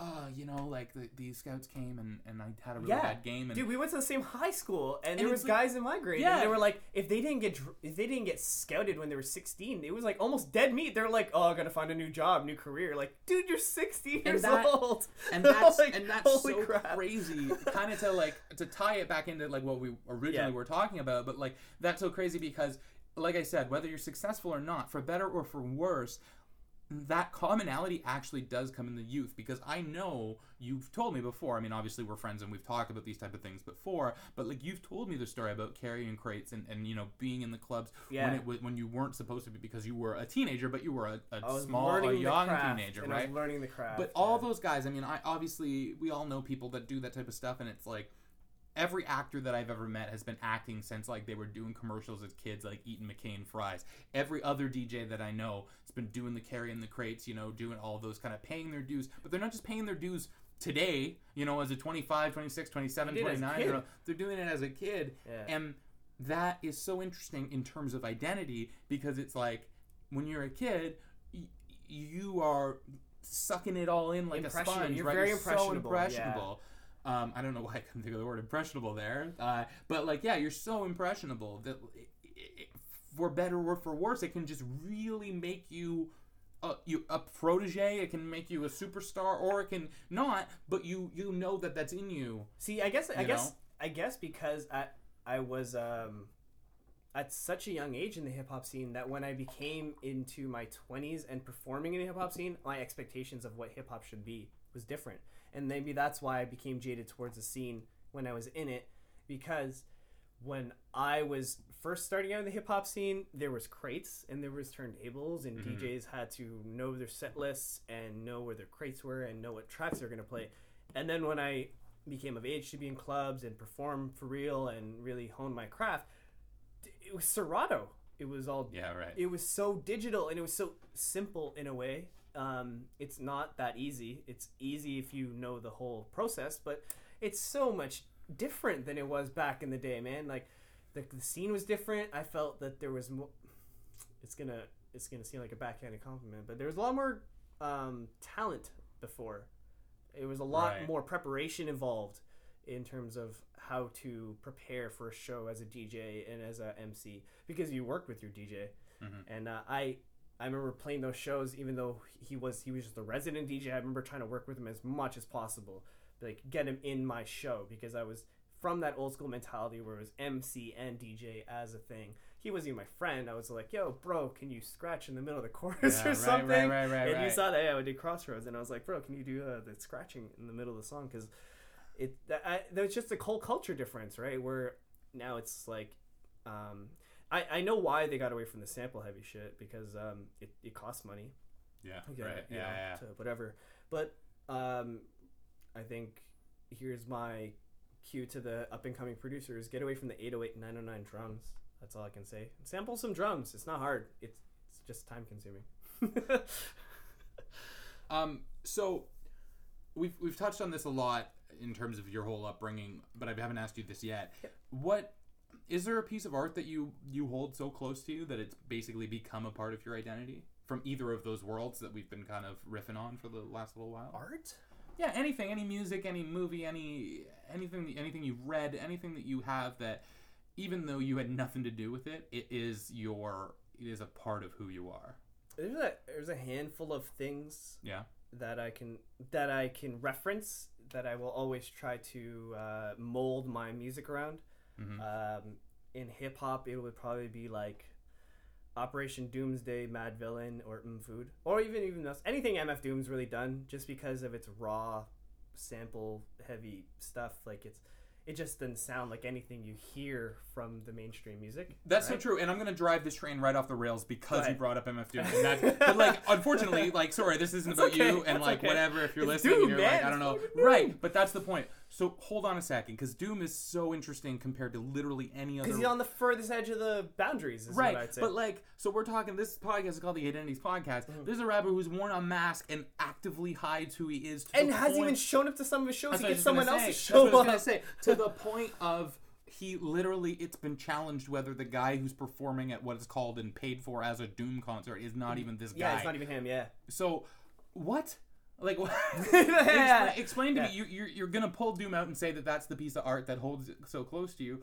uh you know like the, these scouts came and, and i had a really Yeah. bad game and Dude, we went to the same high school, and, there it's was like- guys in my grade, Yeah. and they were like, if they didn't get dr- if they didn't get scouted when they were sixteen, it was like almost dead meat. They're like, oh, I gotta find a new job, new career. Like, dude, you're sixteen And years that- old, and [LAUGHS] that's Like, and that's holy so crap. crazy [LAUGHS] kind of to like to tie it back into like what we originally Yeah. were talking about but like that's so crazy because like i said whether you're successful or not for better or for worse that commonality actually does come in the youth because I know you've told me before. I mean, obviously we're friends and we've talked about these type of things before, but like you've told me the story about carrying crates and, and you know being in the clubs Yeah. when it wa- when you weren't supposed to be because you were a teenager, but you were a, was small, a young craft, teenager, and I right? was learning the craft. But all those guys, I mean, I obviously we all know people that do that type of stuff, and it's like every actor that I've ever met has been acting since like they were doing commercials as kids, like eating McCain fries. Every other DJ that I know has been doing the carrying the crates, you know, doing all those kind of paying their dues. But they're not just paying their dues today, you know, as a 25, 26, 27, They did it as a 29 year old. They're doing it as a kid. Yeah. And that is so interesting in terms of identity because it's like when you're a kid, y- you are sucking it all in like a sponge. You're right? very You're so impressionable, yeah. Um, I don't know [LAUGHS] why I couldn't think of the word impressionable there, uh, but like, yeah, you're so impressionable that it, it, for better or for worse, it can just really make you. A, you a protege. It can make you a superstar, or it can not. But you you know that that's in you. See, I guess I guess know? I guess because I I was um at such a young age in the hip hop scene that when I became into my 20s and performing in the hip hop scene, my expectations of what hip hop should be was different. And maybe that's why I became jaded towards the scene when I was in it because when I was first starting out in the hip hop scene, there was crates and there was turntables and Mhm. DJs had to know their set lists and know where their crates were and know what tracks they're going to play. And then when I became of age to be in clubs and perform for real and really hone my craft, it was Serato. It was all Yeah, right. it was so digital and it was so simple in a way. Um, it's not that easy. It's easy if you know the whole process, but it's so much different than it was back in the day, man. Like the, the scene was different. I felt that there was more. It's gonna it's gonna seem like a backhanded compliment, but there was a lot more um, talent before. It was a lot Right. more preparation involved in terms of how to prepare for a show as a DJ and as a MC because you worked with your DJ. Mhm. And uh, I I remember playing those shows even though he was he was just a resident DJ. I remember trying to work with him as much as possible, like get him in my show because I was from that old school mentality where it was MC and DJ as a thing. He wasn't even my friend. I was like, "Yo, bro, can you scratch in the middle of the [LAUGHS] chorus Yeah, or right, something?" right, right, right, and you right. saw that yeah, I did Crossroads, and I was like, "Bro, can you do uh, the scratching in the middle of the song?" Because it that, I, there's just a whole culture difference, right? Where now it's like, um, I I know why they got away from the sample heavy shit because um, it it costs money, Yeah, you right. know, Yeah, yeah. to whatever. But um, I think here's my cue to the up and coming producers: get away from the 808 and 909 drums. That's all I can say. Sample some drums. It's not hard. It's it's just time consuming. [LAUGHS] Um, so we've we've touched on this a lot in terms of your whole upbringing, but I haven't asked you this yet. What is there a piece of art that you you hold so close to you that it's basically become a part of your identity from either of those worlds that we've been kind of riffing on for the last little while? Art? Yeah, anything, any music, any movie, any anything anything you've read, anything that you have that even though you had nothing to do with it, it is your it is a part of who you are. There's a there's a handful of things Yeah. that I can that I can reference that I will always try to uh, mold my music around. Mhm. Um, in hip hop, it would probably be like Operation Doomsday, Madvillain, or Mm Food, or even even else. anything MF Doom's really done, just because of its raw, sample heavy stuff. Like it's it just doesn't sound like anything you hear from the mainstream music. That's right? so true, and I'm gonna drive this train right off the rails because you brought up MF Doom. [LAUGHS] And that, but like, unfortunately, like, sorry, this isn't That's about you, and that's like, okay. whatever. If you're It's listening, Doom, and you're man, like, I don't know, right? But that's the point. So hold on a second, because Doom is so interesting compared to literally any other. Because he's on the furthest edge of the boundaries, is Right, what I'd say. but like, so we're talking. This podcast is called the Identities Podcast. Mm-hmm. There's a rapper who's worn a mask and actively hides who he is, to and hasn't point- even shown up to some of his shows. That's He gets someone else's. That's show what I was gonna say. To the point of he literally, it's been challenged whether the guy who's performing at what is called and paid for as a Doom concert is not even this guy. Yeah, it's not even him. Yeah. So, what? Like, [LAUGHS] what? Yeah. explain, explain to Yeah. me. You, you're, you're gonna pull Doom out and say that that's the piece of art that holds it so close to you.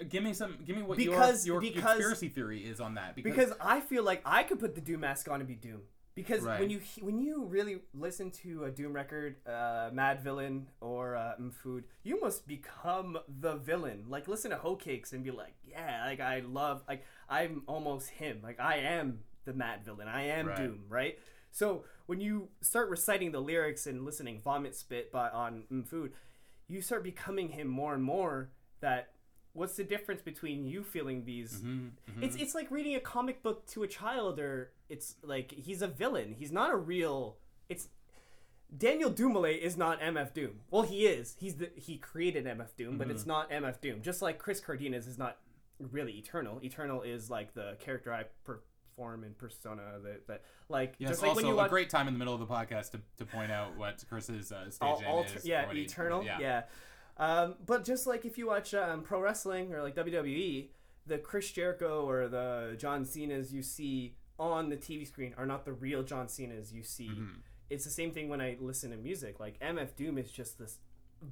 Uh, Give me some. Give me what Because- your, your because- conspiracy theory is on that. Because, because I feel like I could put the Doom mask on and be Doom. Because Right. when you when you really listen to a Doom record, uh, Madvillain or uh, Food, you must become the villain. Like listen to Hoe Cakes and be like, yeah, like I love, like I'm almost him. Like I am the Mad Villain. I am Right. Doom, right? So when you start reciting the lyrics and listening Vomitspit by on Food, you start becoming him more and more. That what's the difference between you feeling these? Mhm, mhm. It's it's like reading a comic book to a child, or it's like he's a villain. He's not a real. It's Daniel Dumile is not MF Doom. Well, he is. He's the he created MF Doom, but it's Mm-hmm. not MF Doom. Just like Chris Cardines is not really Eternal. Eternal is like the character I perform and Persona. That that like Yes, just like also when you watch, a great time in the middle of the podcast to, to point out what Chris's uh, stage all, is. yeah, he- Eternal, yeah. yeah. Um, but just like if you watch um, pro wrestling or like WWE, the Chris Jericho or the John Cena's you see on the TV screen are not the real John Cena's you see. Mm-hmm. It's the same thing when I listen to music. Like MF Doom is just this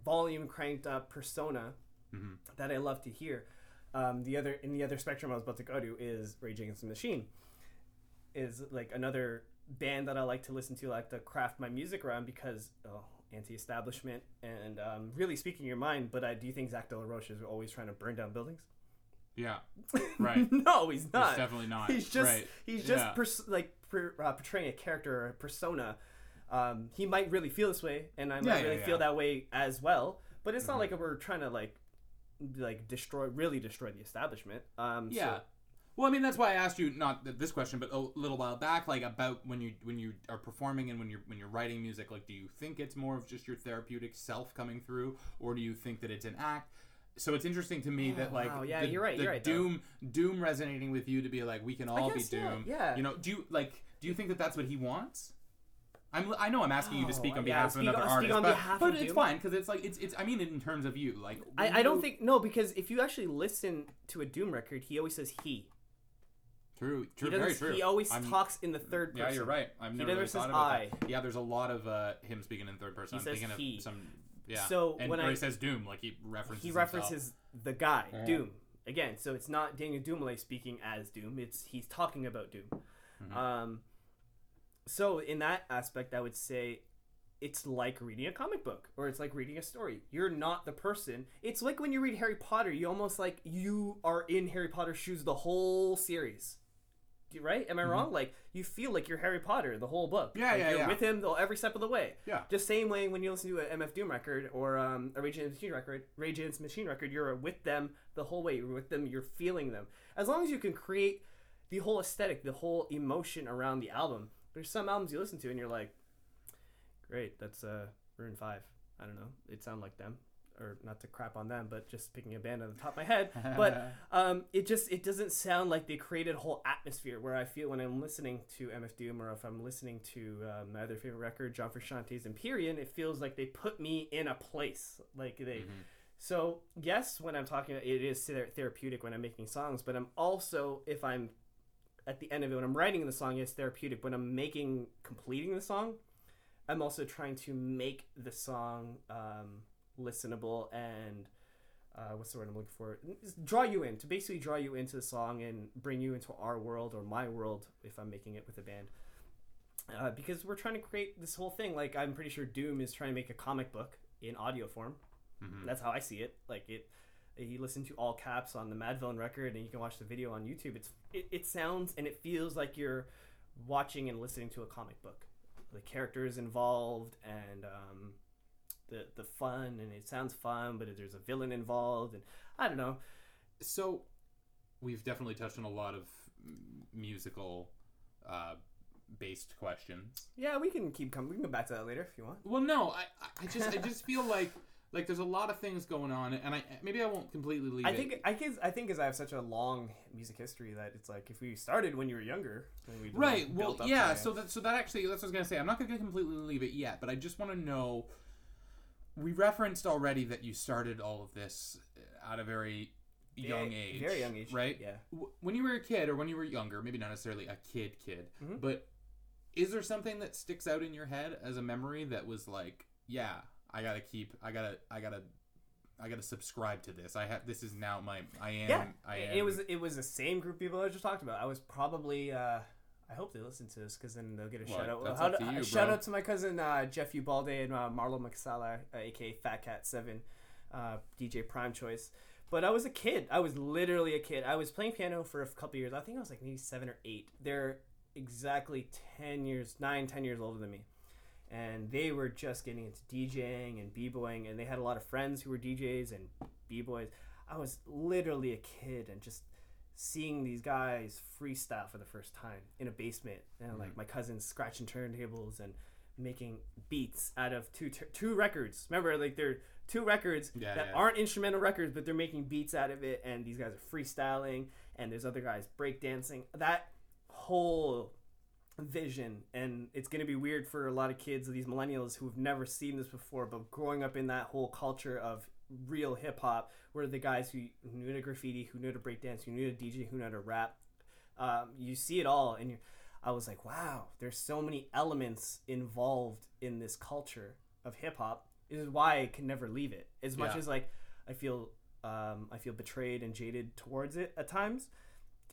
volume cranked up persona Mhm. that I love to hear. Um, the other in the other spectrum I was about to go to is Rage Against the Machine. Is like another band that I like to listen to, I like to craft my music around because oh, anti-establishment and um, really speaking your mind. But I do think Zach De La Rocha is always trying to burn down buildings? Yeah, [LAUGHS] right. no, he's not. It's definitely not. He's just right. he's just Yeah. pers- like per- uh, portraying a character or a persona. Um, he might really feel this way, and I might Yeah, really yeah. feel that way as well. But it's Mhm. not like we're trying to like like destroy really destroy the establishment. Um, so- Yeah. Well, I mean, that's why I asked you not this question, but a little while back, like about when you when you are performing and when you're when you're writing music. Like, do you think it's more of just your therapeutic self coming through, or do you think that it's an act? So it's interesting to me that Oh, [SIGHS] like wow, yeah, the, you're right, the you're right, though. doom doom resonating with you to be like we can all guess, be yeah, doom. yeah. You know, do you like do you think that that's what he wants? I'm, I know I'm asking you to speak Oh, on yeah, behalf of another artist, on but, behalf but it's fine because it's like it's it's. I mean, in terms of you, like I, I don't you- think no because if you actually listen to a Doom record, he always says he. True, true, He, very doesn't- true. he always I'm- talks in the third person. Yeah, you're right. I've never never really says thought about I. that. Yeah, there's a lot of uh, him speaking in third person. He I'm says thinking he. of some. Yeah. So and when where I- he says Doom, like he references. he himself. references the guy Yeah. Doom again. So it's not Daniel Dumile speaking as Doom. It's he's talking about Doom. Mhm. Um, so in that aspect, I would say it's like reading a comic book or it's like reading a story. You're not the person. It's like when you read Harry Potter. You almost like you are in Harry Potter's shoes the whole series. Right? Am I wrong? Like you feel like you're Harry Potter the whole book. Mm-hmm. Yeah, Like, yeah, you're yeah. With him the, every step of the way. Yeah. Just same way when you listen to an MF Doom record or um, a Rage Against Machine record, Rage Against Machine record, you're with them the whole way. You're with them. You're feeling them. As long as you can create the whole aesthetic, the whole emotion around the album. There's some albums you listen to and you're like, great, that's uh, Maroon Five. I don't know. It sound like them, or not to crap on them, but just picking a band on the top of my head. But [LAUGHS] um, it just it doesn't sound like they created a whole atmosphere where I feel when I'm listening to MF Doom or if I'm listening to um, my other favorite record, John Frusciante's Empyrean, it feels like they put me in a place. Like they. Mm-hmm. So yes, when I'm talking, it is therapeutic when I'm making songs. But I'm also, if I'm at the end of it, when I'm writing the song, it's therapeutic. When I'm making, completing the song, I'm also trying to make the song um, listenable and uh, what's the word I'm looking for? Draw you in to basically draw you into the song and bring you into our world or my world if I'm making it with a band. Uh, because we're trying to create this whole thing. Like I'm pretty sure Doom is trying to make a comic book in audio form. Mhm. That's how I see it. Like it, you listen to all caps on the Madvillain record, and you can watch the video on YouTube. It's it, it sounds and it feels like you're watching and listening to a comic book. The characters involved and um, the the fun, and it sounds fun, but there's a villain involved, and I don't know. So, we've definitely touched on a lot of musical uh, based questions. Yeah, we can keep coming. We can go back to that later if you want. Well, no, I, I- just, I just feel like, like there's a lot of things going on, and I maybe I won't completely leave I it. think I guess I think as I have such a long music history that it's like if we started when you were younger, then we'd Right. like, Well, yeah. So that so that actually that's what I was gonna say. I'm not gonna completely leave it yet, but I just want to know. We referenced already that you started all of this at a very young Very- age, very young age, right? yeah. When you were a kid, or when you were younger, maybe not necessarily a kid, kid, Mhm. but is there something that sticks out in your head as a memory that was like, yeah, I gotta keep, I gotta, I gotta. I gotta subscribe to this. I have. This is now my. I am. yeah, I it- am. it was it was the same group of people I just talked about. I was probably. Uh, I hope they listen to this because then they'll get a Well, shout out. How up do- to you, shout out to my cousin uh, Jeff Ubalde and uh, Marlo McSala, uh, aka Fat Cat Seven, uh, DJ Prime Choice. But I was a kid. I was literally a kid. I was playing piano for a couple years. I think I was like maybe seven or eight. They're exactly ten years, nine, ten years older than me. And they were just getting into DJing and b-boying, and they had a lot of friends who were DJs and b-boys. I was literally a kid and just seeing these guys freestyle for the first time in a basement and Mm-hmm. like my cousins scratching turntables and making beats out of two tur- two records remember like they're two records Yeah, that yeah. aren't instrumental records but they're making beats out of it and these guys are freestyling and there's other guys breakdancing that whole vision and it's going to be weird for a lot of kids these millennials who have never seen this before but growing up in that whole culture of real hip hop where the guys who, knew to graffiti who knew to breakdance who knew to DJ who knew to rap um, you see it all and I was like wow there's so many elements involved in this culture of hip hop this is why I can never leave it as much Yeah. as like I feel um, I feel betrayed and jaded towards it at times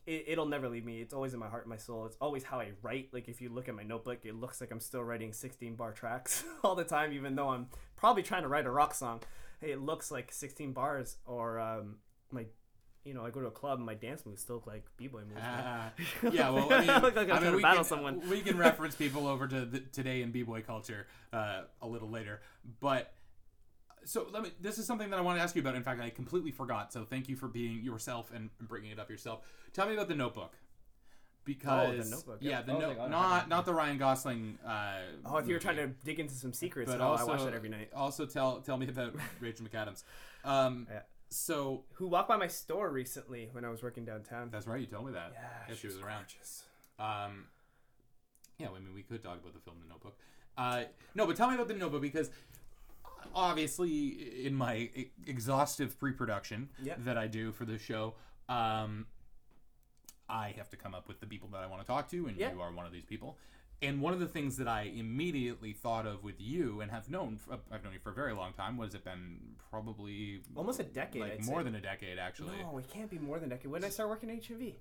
it, it'll never leave me. It's always in my heart and my soul. It's always how I write. Like if you look at my notebook, it looks like I'm still writing 16 bar tracks [LAUGHS] all the time, even though I'm probably trying to write a rock song. It looks like 16 bars, or um, my, you know, I go to a club and my dance moves still look like b-boy moves. Ah, [LAUGHS] yeah, well, I mean, like I'm I mean, we, battle can, someone. we can [LAUGHS] reference people over to the, today in b-boy culture uh, a little later, but so let me. This is something that I want to ask you about. In fact, I completely forgot. So thank you for being yourself and bringing it up yourself. Tell me about the Notebook. Because Notebook, yeah, yeah. the I was no, like, oh, not not the Ryan Gosling. Uh, Oh, if you were trying to dig into some secrets, but oh, also I watch that every night. Also tell tell me about [LAUGHS] Rachel McAdams. Um, Yeah. So Who walked by my store recently when I was working downtown? that's right. You told me that. yeah, Yeah, she was around. gorgeous. Um, yeah, I mean, we could talk about the film The Notebook. Uh, no, but tell me about The Notebook because obviously, in my e- exhaustive pre-production Yeah. that I do for this show, um, I have to come up with the people that I want to talk to, and Yeah. you are one of these people. And one of the things that I immediately thought of with you, and have known, I've known you for a very long time. What has it been? Probably Almost a decade, like I'd more say. than a decade, actually. No, it can't be more than a decade. When did I start working at HMV?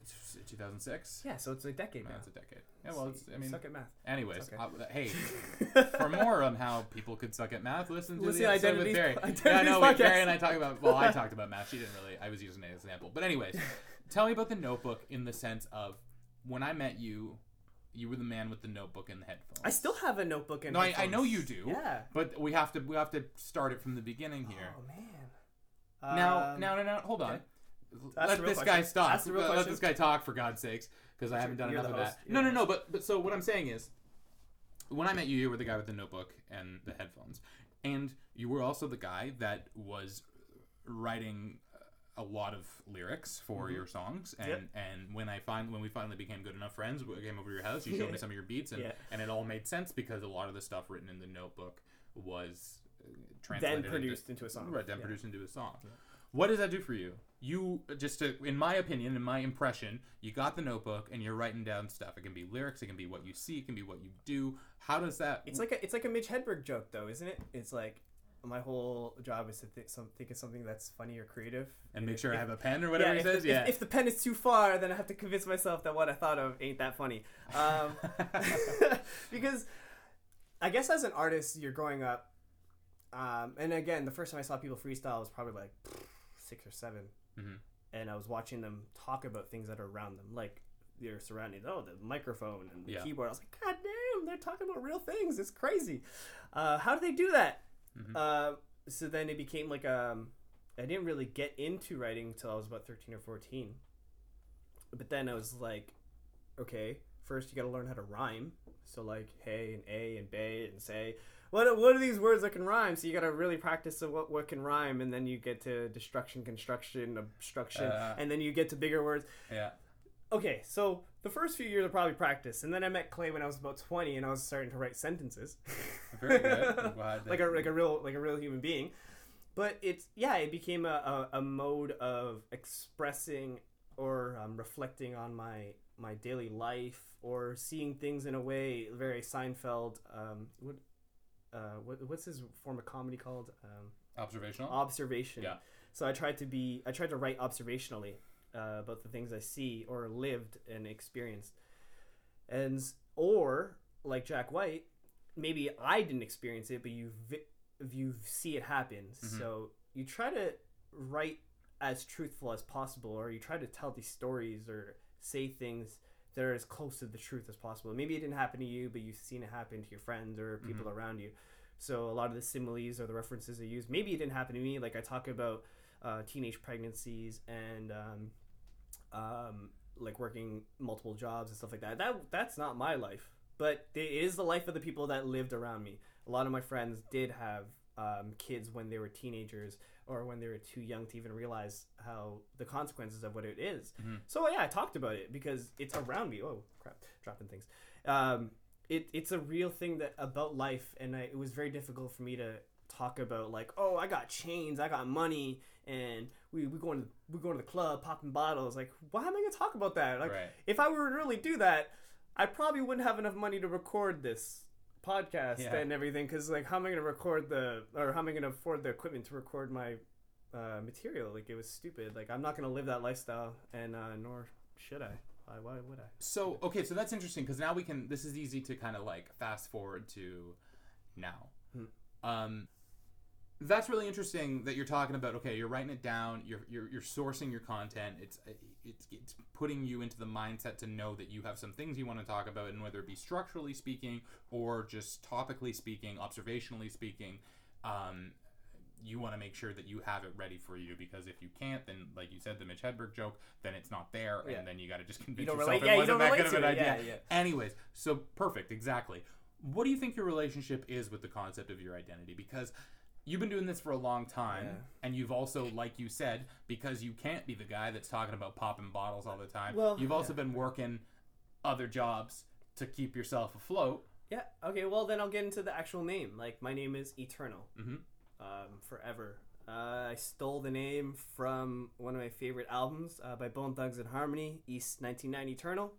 2006. Yeah, so it's a decade now. That's a decade. Yeah, well, it's, I mean, suck at math. Anyways, okay. uh, hey, [LAUGHS] for more on how people could suck at math, listen to Listen the episode with Barry. Yeah, I know. we- podcast. Barry and I talk about. Well, I talked about math. She didn't really. I was using it as an example. But anyways, [LAUGHS] tell me about the notebook in the sense of when I met you, you were the man with the notebook and the headphones. I still have a notebook and No, I, I know you do. Yeah. But we have to we have to start it from the beginning here. Oh man. now, Um, now, now, now, hold on. okay. Let the real this guy stop. That's the real Let- Let question. this guy talk for God's sakes, because I haven't done you're enough of host. that. You're No, no, no. But but so what I'm saying is, when I met you, you were the guy with the notebook and the headphones, and you were also the guy that was writing a lot of lyrics for your songs. And Mm-hmm. Yep. and when I find when we finally became good enough friends, we came over to your house. You showed me [LAUGHS] some of your beats, and Yeah. and it all made sense because a lot of the stuff written in the notebook was uh, translated Then into- produced into a song. Right, then Yeah. produced into a song. What does that do for you? You just to, in my opinion, in my impression, you got the notebook and you're writing down stuff. It can be lyrics, it can be what you see, it can be what you do. How does that? It's like a it's like a Mitch Hedberg joke though, isn't it? It's like my whole job is to think, some, think of something that's funny or creative. And make sure I have a pen or whatever yeah, he if says. the, yeah. If, if the pen is too far, then I have to convince myself that what I thought of ain't that funny. Um, [LAUGHS] [LAUGHS] because I guess as an artist, you're growing up, um, and again, the first time I saw people freestyle was probably like six or 7 Mhm. and I was watching them talk about things that are around them, like they're surrounding oh the microphone and the Yeah. keyboard. I was like, God damn, they're talking about real things. It's crazy. Uh, how do they do that? Mhm. Uh, so then it became like um, I didn't really get into writing until I was about thirteen or fourteen. But then I was like, okay, first you got to learn how to rhyme. So like hey and a and bay and say. What are, what are these words that can rhyme? So you got to really practice what what can rhyme, and then you get to destruction, construction, obstruction, Uh. and then you get to bigger words. yeah. Okay, so the first few years are probably practice, and then I met Clay when I was about twenty, and I was starting to write sentences. Very good. [LAUGHS] Like a like a real like a real human being. But it's yeah, it became a, a, a mode of expressing or um, reflecting on my my daily life or seeing things in a way very Seinfeld. Um, what, uh, what what's his form of comedy called? Um, Observational. observation. Yeah. So I tried to be I tried to write observationally uh, about the things I see or lived and experienced, and or like Jack White, maybe I didn't experience it, but you vi- you see it happen. Mhm. So you try to write as truthful as possible, or you try to tell these stories or say things that are as close to the truth as possible. Maybe it didn't happen to you, but you've seen it happen to your friends or people around you. So a lot of the similes or the references I use, maybe it didn't happen to me. Like I talk about uh, teenage pregnancies and um, um, like working multiple jobs and stuff like that. That that's not my life, but it is the life of the people that lived around me. A lot of my friends did have um, kids when they were teenagers or when they were too young to even realize how the consequences of what it is. Mhm. So yeah, I talked about it because it's around me. Oh crap, dropping things. Um, it, it's a real thing that about life, and I, it was very difficult for me to talk about like, oh, I got chains, I got money, and we we going to we going to the club, popping bottles. Like, why am I gonna talk about that? Like, Right. if I were to really do that, I probably wouldn't have enough money to record this podcast Yeah. and everything. Because like, how am I gonna record the or how am I gonna afford the equipment to record my uh, material? Like, it was stupid. Like, I'm not gonna live that lifestyle, and uh, nor should I. Why, why would I? So okay, so that's interesting because now we can. This is easy to kind of like fast forward to now. Hmm. Um, that's really interesting that you're talking about. Okay, you're writing it down. You're you're, you're sourcing your content. It's it's it's putting you into the mindset to know that you have some things you want to talk about, and whether it be structurally speaking or just topically speaking, observationally speaking. Um, you want to make sure that you have it ready for you because if you can't, then like you said, the Mitch Hedberg joke, then it's not there, Yeah. and then you got to just convince don't yourself relate- it yeah, wasn't don't that good of an idea. Yeah. Anyways, so perfect, exactly. What do you think your relationship is with the concept of your identity? Because you've been doing this for a long time, Yeah. and you've also, like you said, because you can't be the guy that's talking about popping bottles all the time. Well, you've also been working other jobs to keep yourself afloat. Yeah. Okay. Well, then I'll get into the actual name. Like, my name is Eternal. Mhm. Um, forever. Uh, I stole the name from one of my favorite albums uh, by Bone Thugs-n-Harmony, East 1990 Eternal.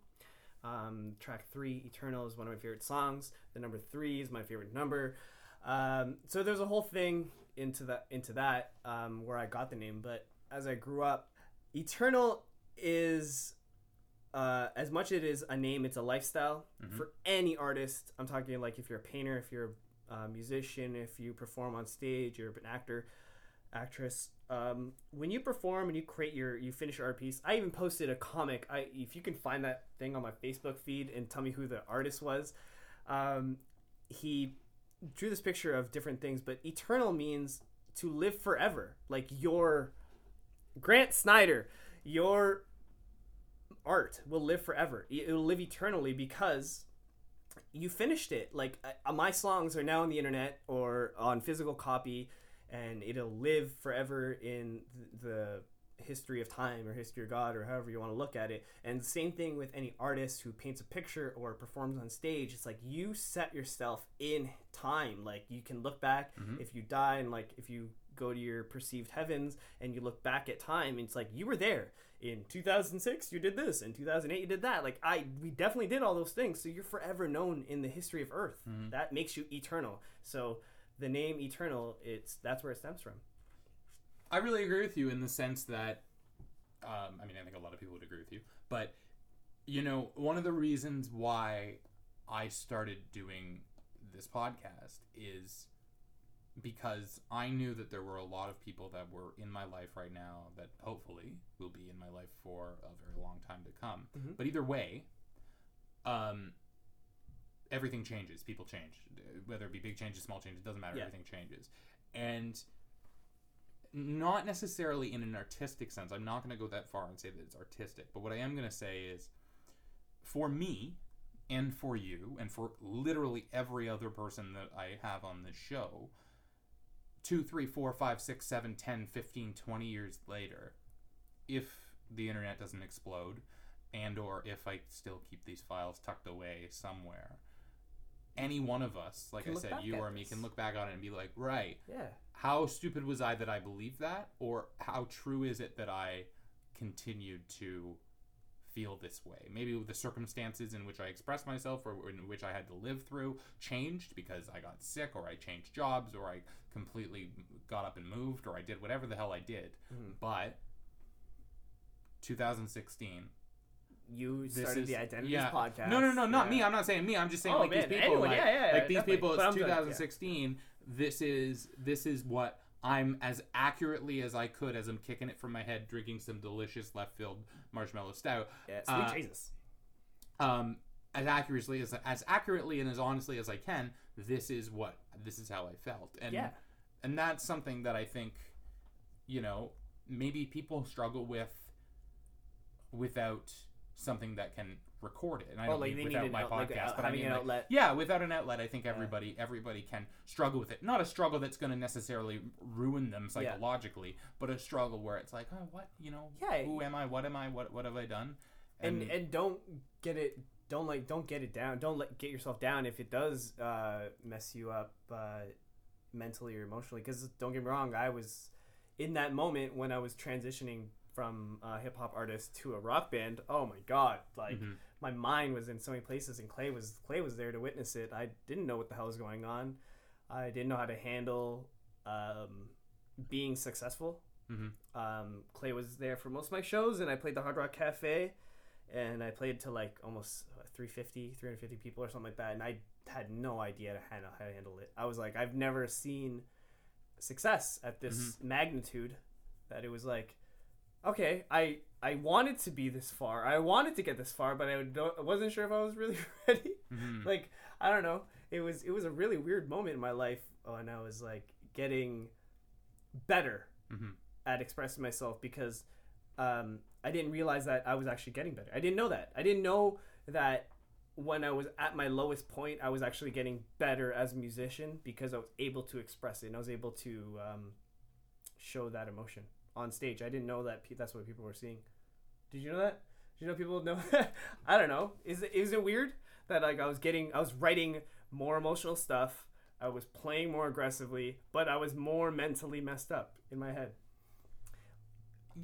Um, track three, Eternal, is one of my favorite songs. The number three is my favorite number. Um, so there's a whole thing into that into that um, where I got the name. But as I grew up, Eternal is uh, as much it is a name, it's a lifestyle Mhm. for any artist. I'm talking like if you're a painter, if you're a musician, if you perform on stage, you're an actor, actress. Um, when you perform and you create your, you finish your art piece. I even posted a comic. I if you can find that thing on my Facebook feed and tell me who the artist was. Um, he drew this picture of different things, but eternal means to live forever. Like your Grant Snider, your art will live forever. It will live eternally because you finished it. Like uh, my songs are now on the internet or on physical copy, and it'll live forever in th- the history of time or history of God or however you want to look at it. And the same thing with any artist who paints a picture or performs on stage. It's like you set yourself in time. Like you can look back mm-hmm. if you die and like if you go to your perceived heavens and you look back at time and it's like you were there in 2006 you did this in 2008 you did that like i we definitely did all those things so you're forever known in the history of earth mm-hmm. that makes you eternal so the name Eternal, it's that's where it stems from. I really agree with you in the sense that, um, I mean, I think a lot of people would agree with you, but you know, one of the reasons why I started doing this podcast is because I knew that there were a lot of people that were in my life right now that hopefully will be in my life for a very long time to come. Mhm. But either way, um, everything changes. People change, whether it be big changes, small changes, it doesn't matter. Yeah. Everything changes, and not necessarily in an artistic sense. I'm not going to go that far and say that it's artistic, but what I am going to say is, for me, and for you, and for literally every other person that I have on this show, two, three, four, five, six, seven, 10, 15, 20 years later, if the internet doesn't explode, and or if I still keep these files tucked away somewhere, any one of us, like I said, you or me, this. can look back on it and be like, right, Yeah. How stupid was I that I believed that, or how true is it that I continued to feel this way? Maybe the circumstances in which I expressed myself or in which I had to live through changed because I got sick, or I changed jobs, or I completely got up and moved, or I did whatever the hell I did. Mhm. But 2016 You started is- the Identities yeah. podcast. No, no, no, not Yeah. me. I'm not saying me. I'm just saying Oh, like man, these people. anyone, like, yeah, yeah, yeah, like these people. It's I'm good, yeah. 2016. This is this is what I'm as accurately as I could as I'm kicking it from my head, drinking some delicious left field marshmallow stout. Yeah, sweet Uh, Jesus. Um, as accurately as as accurately and as honestly as I can. This is what this is how I felt, and Yeah. and that's something that I think, you know, maybe people struggle with without something that can record it. And I Oh, don't like mean without my podcast, uh, but I mean an like, outlet. yeah, without an outlet, I think everybody everybody can struggle with it. Not a struggle that's going to necessarily ruin them psychologically, but a struggle where it's like, oh, what, you know, Yeah. who am I? What am I? What what have I done? and and don't get it don't like don't get it down don't let get yourself down if it does uh, mess you up uh, mentally or emotionally because don't get me wrong i was in that moment when i was transitioning from a hip-hop artist to a rock band oh my god like Mhm. my mind was in so many places and clay was clay was there to witness it i didn't know what the hell was going on i didn't know how to handle um, being successful Mhm. um, Clay was there for most of my shows, and I played the Hard Rock Cafe, and I played to like almost uh, 350, 350 people or something like that, and I had no idea to handle how to handle it. I was like, I've never seen success at this magnitude that it was like, okay, I I wanted to be this far, I wanted to get this far, but I don't, I wasn't sure if I was really [LAUGHS] ready. Mhm. like I don't know, it was it was a really weird moment in my life when I was like getting better Mhm. at expressing myself because um, I didn't realize that I was actually getting better. I didn't know that. I didn't know that when I was at my lowest point, I was actually getting better as a musician because I was able to express it and I was able to um, show that emotion on stage. I didn't know that pe- that's what people were seeing. Did you know that? Did you know people know? That? [LAUGHS] I don't know. Is it is it weird that like I was getting I was writing more emotional stuff. I was playing more aggressively, but I was more mentally messed up in my head.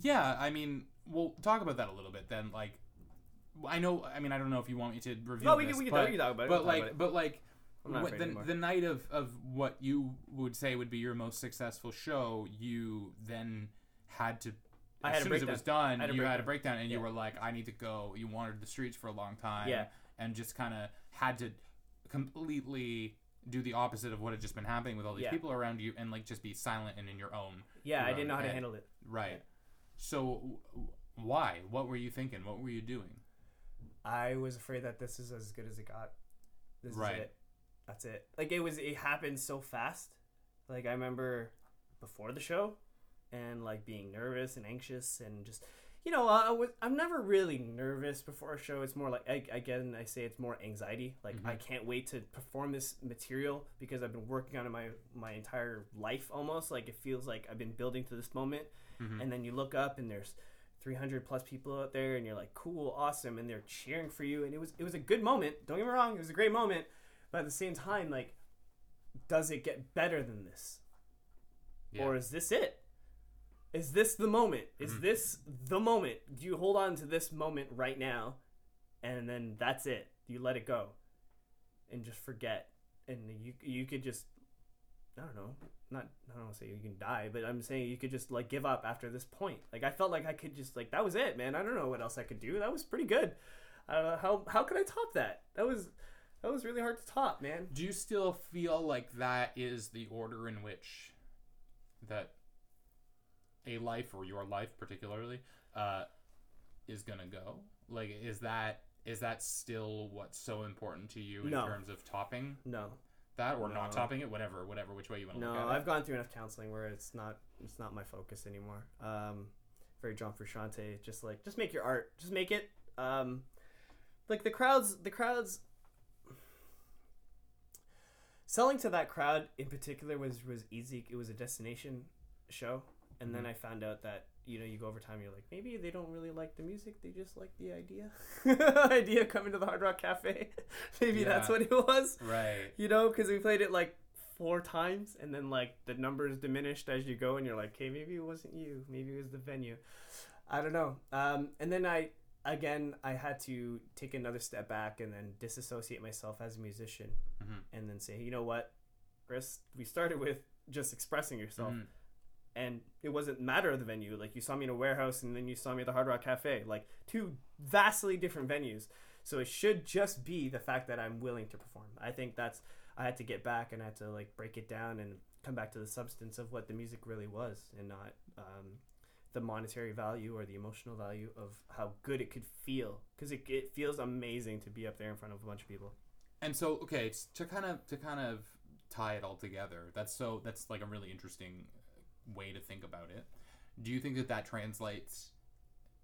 Yeah, I mean, we'll talk about that a little bit then. Like, I know. I mean, I don't know if you want me to reveal No, we this, can, we can, but, talk, we can talk about it. but we can talk like, it. but like, what, the, anymore. the night of of what you would say would be your most successful show, you then had to. I as had soon as it was done, had you had a breakdown. and you were like, "I need to go." You wandered the streets for a long time, Yeah. and just kind of had to completely do the opposite of what had just been happening with all these Yeah. people around you, and like just be silent and in your own yeah, I didn't know own how to handle it. Right. Yeah. So why? What were you thinking? What were you doing? I was afraid that this is as good as it got. This Right. is it. That's it. Like it was. It happened so fast. Like I remember before the show, and like being nervous and anxious and just, you know, I was. I'm never really nervous before a show. It's more like I, again I say it's more anxiety. Like Mhm. I can't wait to perform this material because I've been working on it my my entire life almost. Like it feels like I've been building to this moment Mhm. and then you look up and there's 300 plus people out there and you're like cool awesome and they're cheering for you and it was it was a good moment don't get me wrong it was a great moment but at the same time like does it get better than this Yeah. or is this it is this the moment is Mhm. this the moment do you hold on to this moment right now and then that's it you let it go and just forget and you you could just I don't know, not I don't want to say you can die, but I'm saying you could just like give up after this point. Like I felt like I could just like that was it, man. I don't know what else I could do. That was pretty good. I don't know how how could I top that? That was that was really hard to top, man. Do you still feel like that is the order in which that a life or your life particularly uh, is gonna go? Like, is that is that still what's so important to you in No. terms of topping No, that or not No. topping it? Whatever, whatever, which way you want to no, look at I've gone through enough counseling where it's not it's not my focus anymore. Um, very John Frusciante, just like just make your art, just make it. Um, like the crowds, the crowds. Selling to that crowd in particular was was easy. It was a destination show, and then Mhm. I found out that you know you go over time, you're like maybe they don't really like the music, they just like the idea, [LAUGHS] idea coming to the Hard Rock Cafe. [LAUGHS] maybe that's what it was Right. you know, because we played it like four times, and then like the numbers diminished as you go, and you're like, okay, maybe it wasn't you, maybe it was the venue. I don't know. Um, and then I again I had to take another step back and then disassociate myself as a musician, Mhm. and then say, you know what, Chris, we started with just expressing yourself. Mhm. And it wasn't matter of the venue. Like you saw me in a warehouse, and then you saw me at the Hard Rock Cafe. Like two vastly different venues. So it should just be the fact that I'm willing to perform. I think that's I had to get back and I had to like break it down and come back to the substance of what the music really was and not um, the monetary value or the emotional value of how good it could feel because it, it feels amazing to be up there in front of a bunch of people. And so, okay, to kind of to kind of tie it all together, that's so that's like a really interesting way to think about it. Do you think that that translates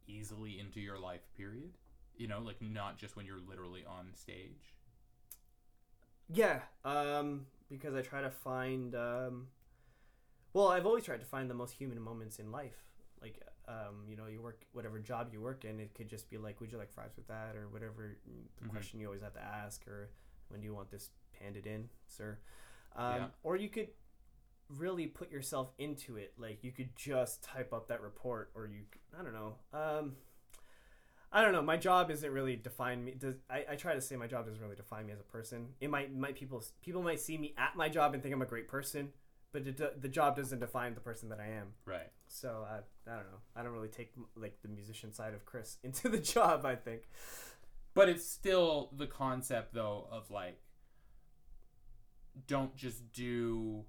easily into your life period? You know, like not just when you're literally on stage. Yeah, um, because I try to find. Um, well, I've always tried to find the most human moments in life. Like, um, you know, you work whatever job you work in, it could just be like, "Would you like fries with that?" or whatever the Mhm. question you always have to ask, or "When do you want this handed in, sir?" Um, Yeah. Or you could really put yourself into it. Like, you could just type up that report, or you, I don't know. Um, I don't know. My job isn't really define me. Does I, I try to say my job doesn't really define me as a person. It might might people people might see me at my job and think I'm a great person, but it, the job doesn't define the person that I am. Right. So I I don't know. I don't really take like the musician side of Chris [LAUGHS] into the job. I think. But it's still the concept though of like don't just do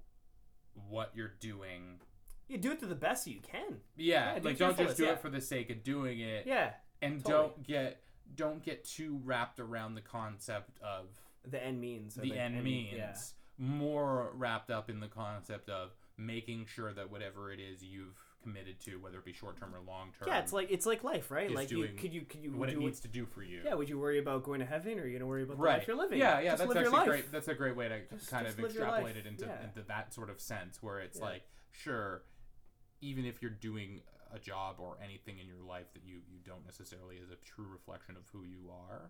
what you're doing. You do it to the best you can. Yeah, Yeah, do it like to your don't just fullest, do yeah. it for the sake of doing it. Yeah. and totally. don't get don't get too wrapped around the concept of The end means. or the end means Yeah. more wrapped up in the concept of making sure that whatever it is you've committed to whether it be short term or long term Yeah, it's like it's like life, right? Like you could you could you what it needs to do for you Yeah, would you worry about going to heaven, or are you gonna worry about the right life you're living? yeah yeah Just that's actually life. great that's a great way to Just- kind just of extrapolate it into yeah. into that sort of sense where it's Yeah. like sure even if you're doing a job or anything in your life that you you don't necessarily is a true reflection of who you are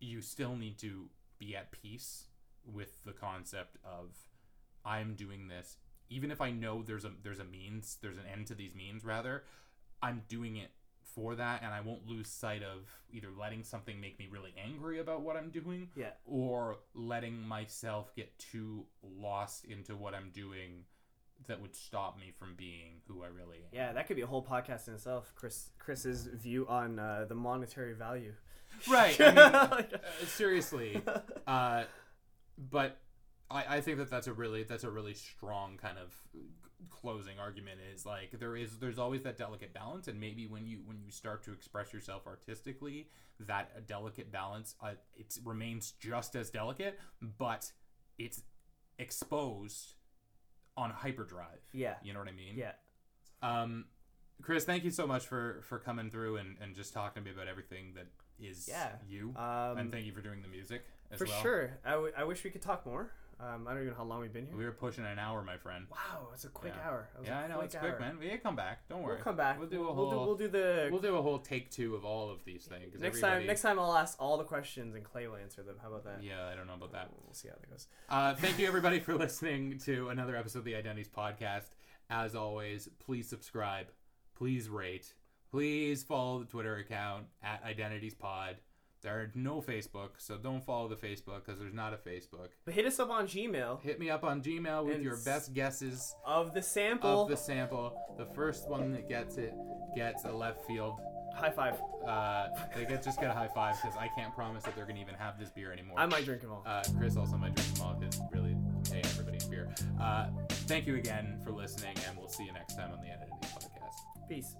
you still need to be at peace with the concept of I'm doing this even if I know there's a there's a means there's an end to these means rather I'm doing it for that and I won't lose sight of either letting something make me really angry about what I'm doing Yeah. or letting myself get too lost into what I'm doing that would stop me from being who I really am. Yeah, that could be a whole podcast in itself. Chris Chris's view on uh, the monetary value. Right. I mean, [LAUGHS] uh, seriously. [LAUGHS] Uh, but I, I think that that's a really that's a really strong kind of closing argument is like there is there's always that delicate balance and maybe when you when you start to express yourself artistically that delicate balance uh, it remains just as delicate but it's exposed on hyperdrive yeah, you know what i mean yeah. um chris thank you so much for for coming through and and just talking to me about everything that is Yeah. you Um, and thank you for doing the music as well for well sure. I, w- I wish we could talk more. Um, I don't even know how long we've been here. we were pushing an hour my friend Wow, it's a quick Yeah. hour. Yeah i know quick it's quick hour. man we can come back don't worry We'll come back. we'll do a We'll whole do, we'll do the we'll do a whole take two of all of these things. next everybody- time. Next time, I'll ask all the questions and Clay will answer them. How about that? yeah i don't know about that We'll see how that goes. Uh, thank you everybody for listening to another episode of the Identities Podcast. As always, please subscribe, please rate, please follow the Twitter account at Identities Pod. There are no Facebook, so don't follow the Facebook because there's not a Facebook. But hit us up on Gmail Hit me up on Gmail with And your best guesses of the sample. of the sample. The first one that gets it gets a left field. High five. Uh, they get just get a high five because I can't promise that they're gonna even have this beer anymore. I might drink them all. Uh, Chris also might drink them all because really, hey, everybody beer. Uh, thank you again for listening, and we'll see you next time on the Identities Podcast. Peace.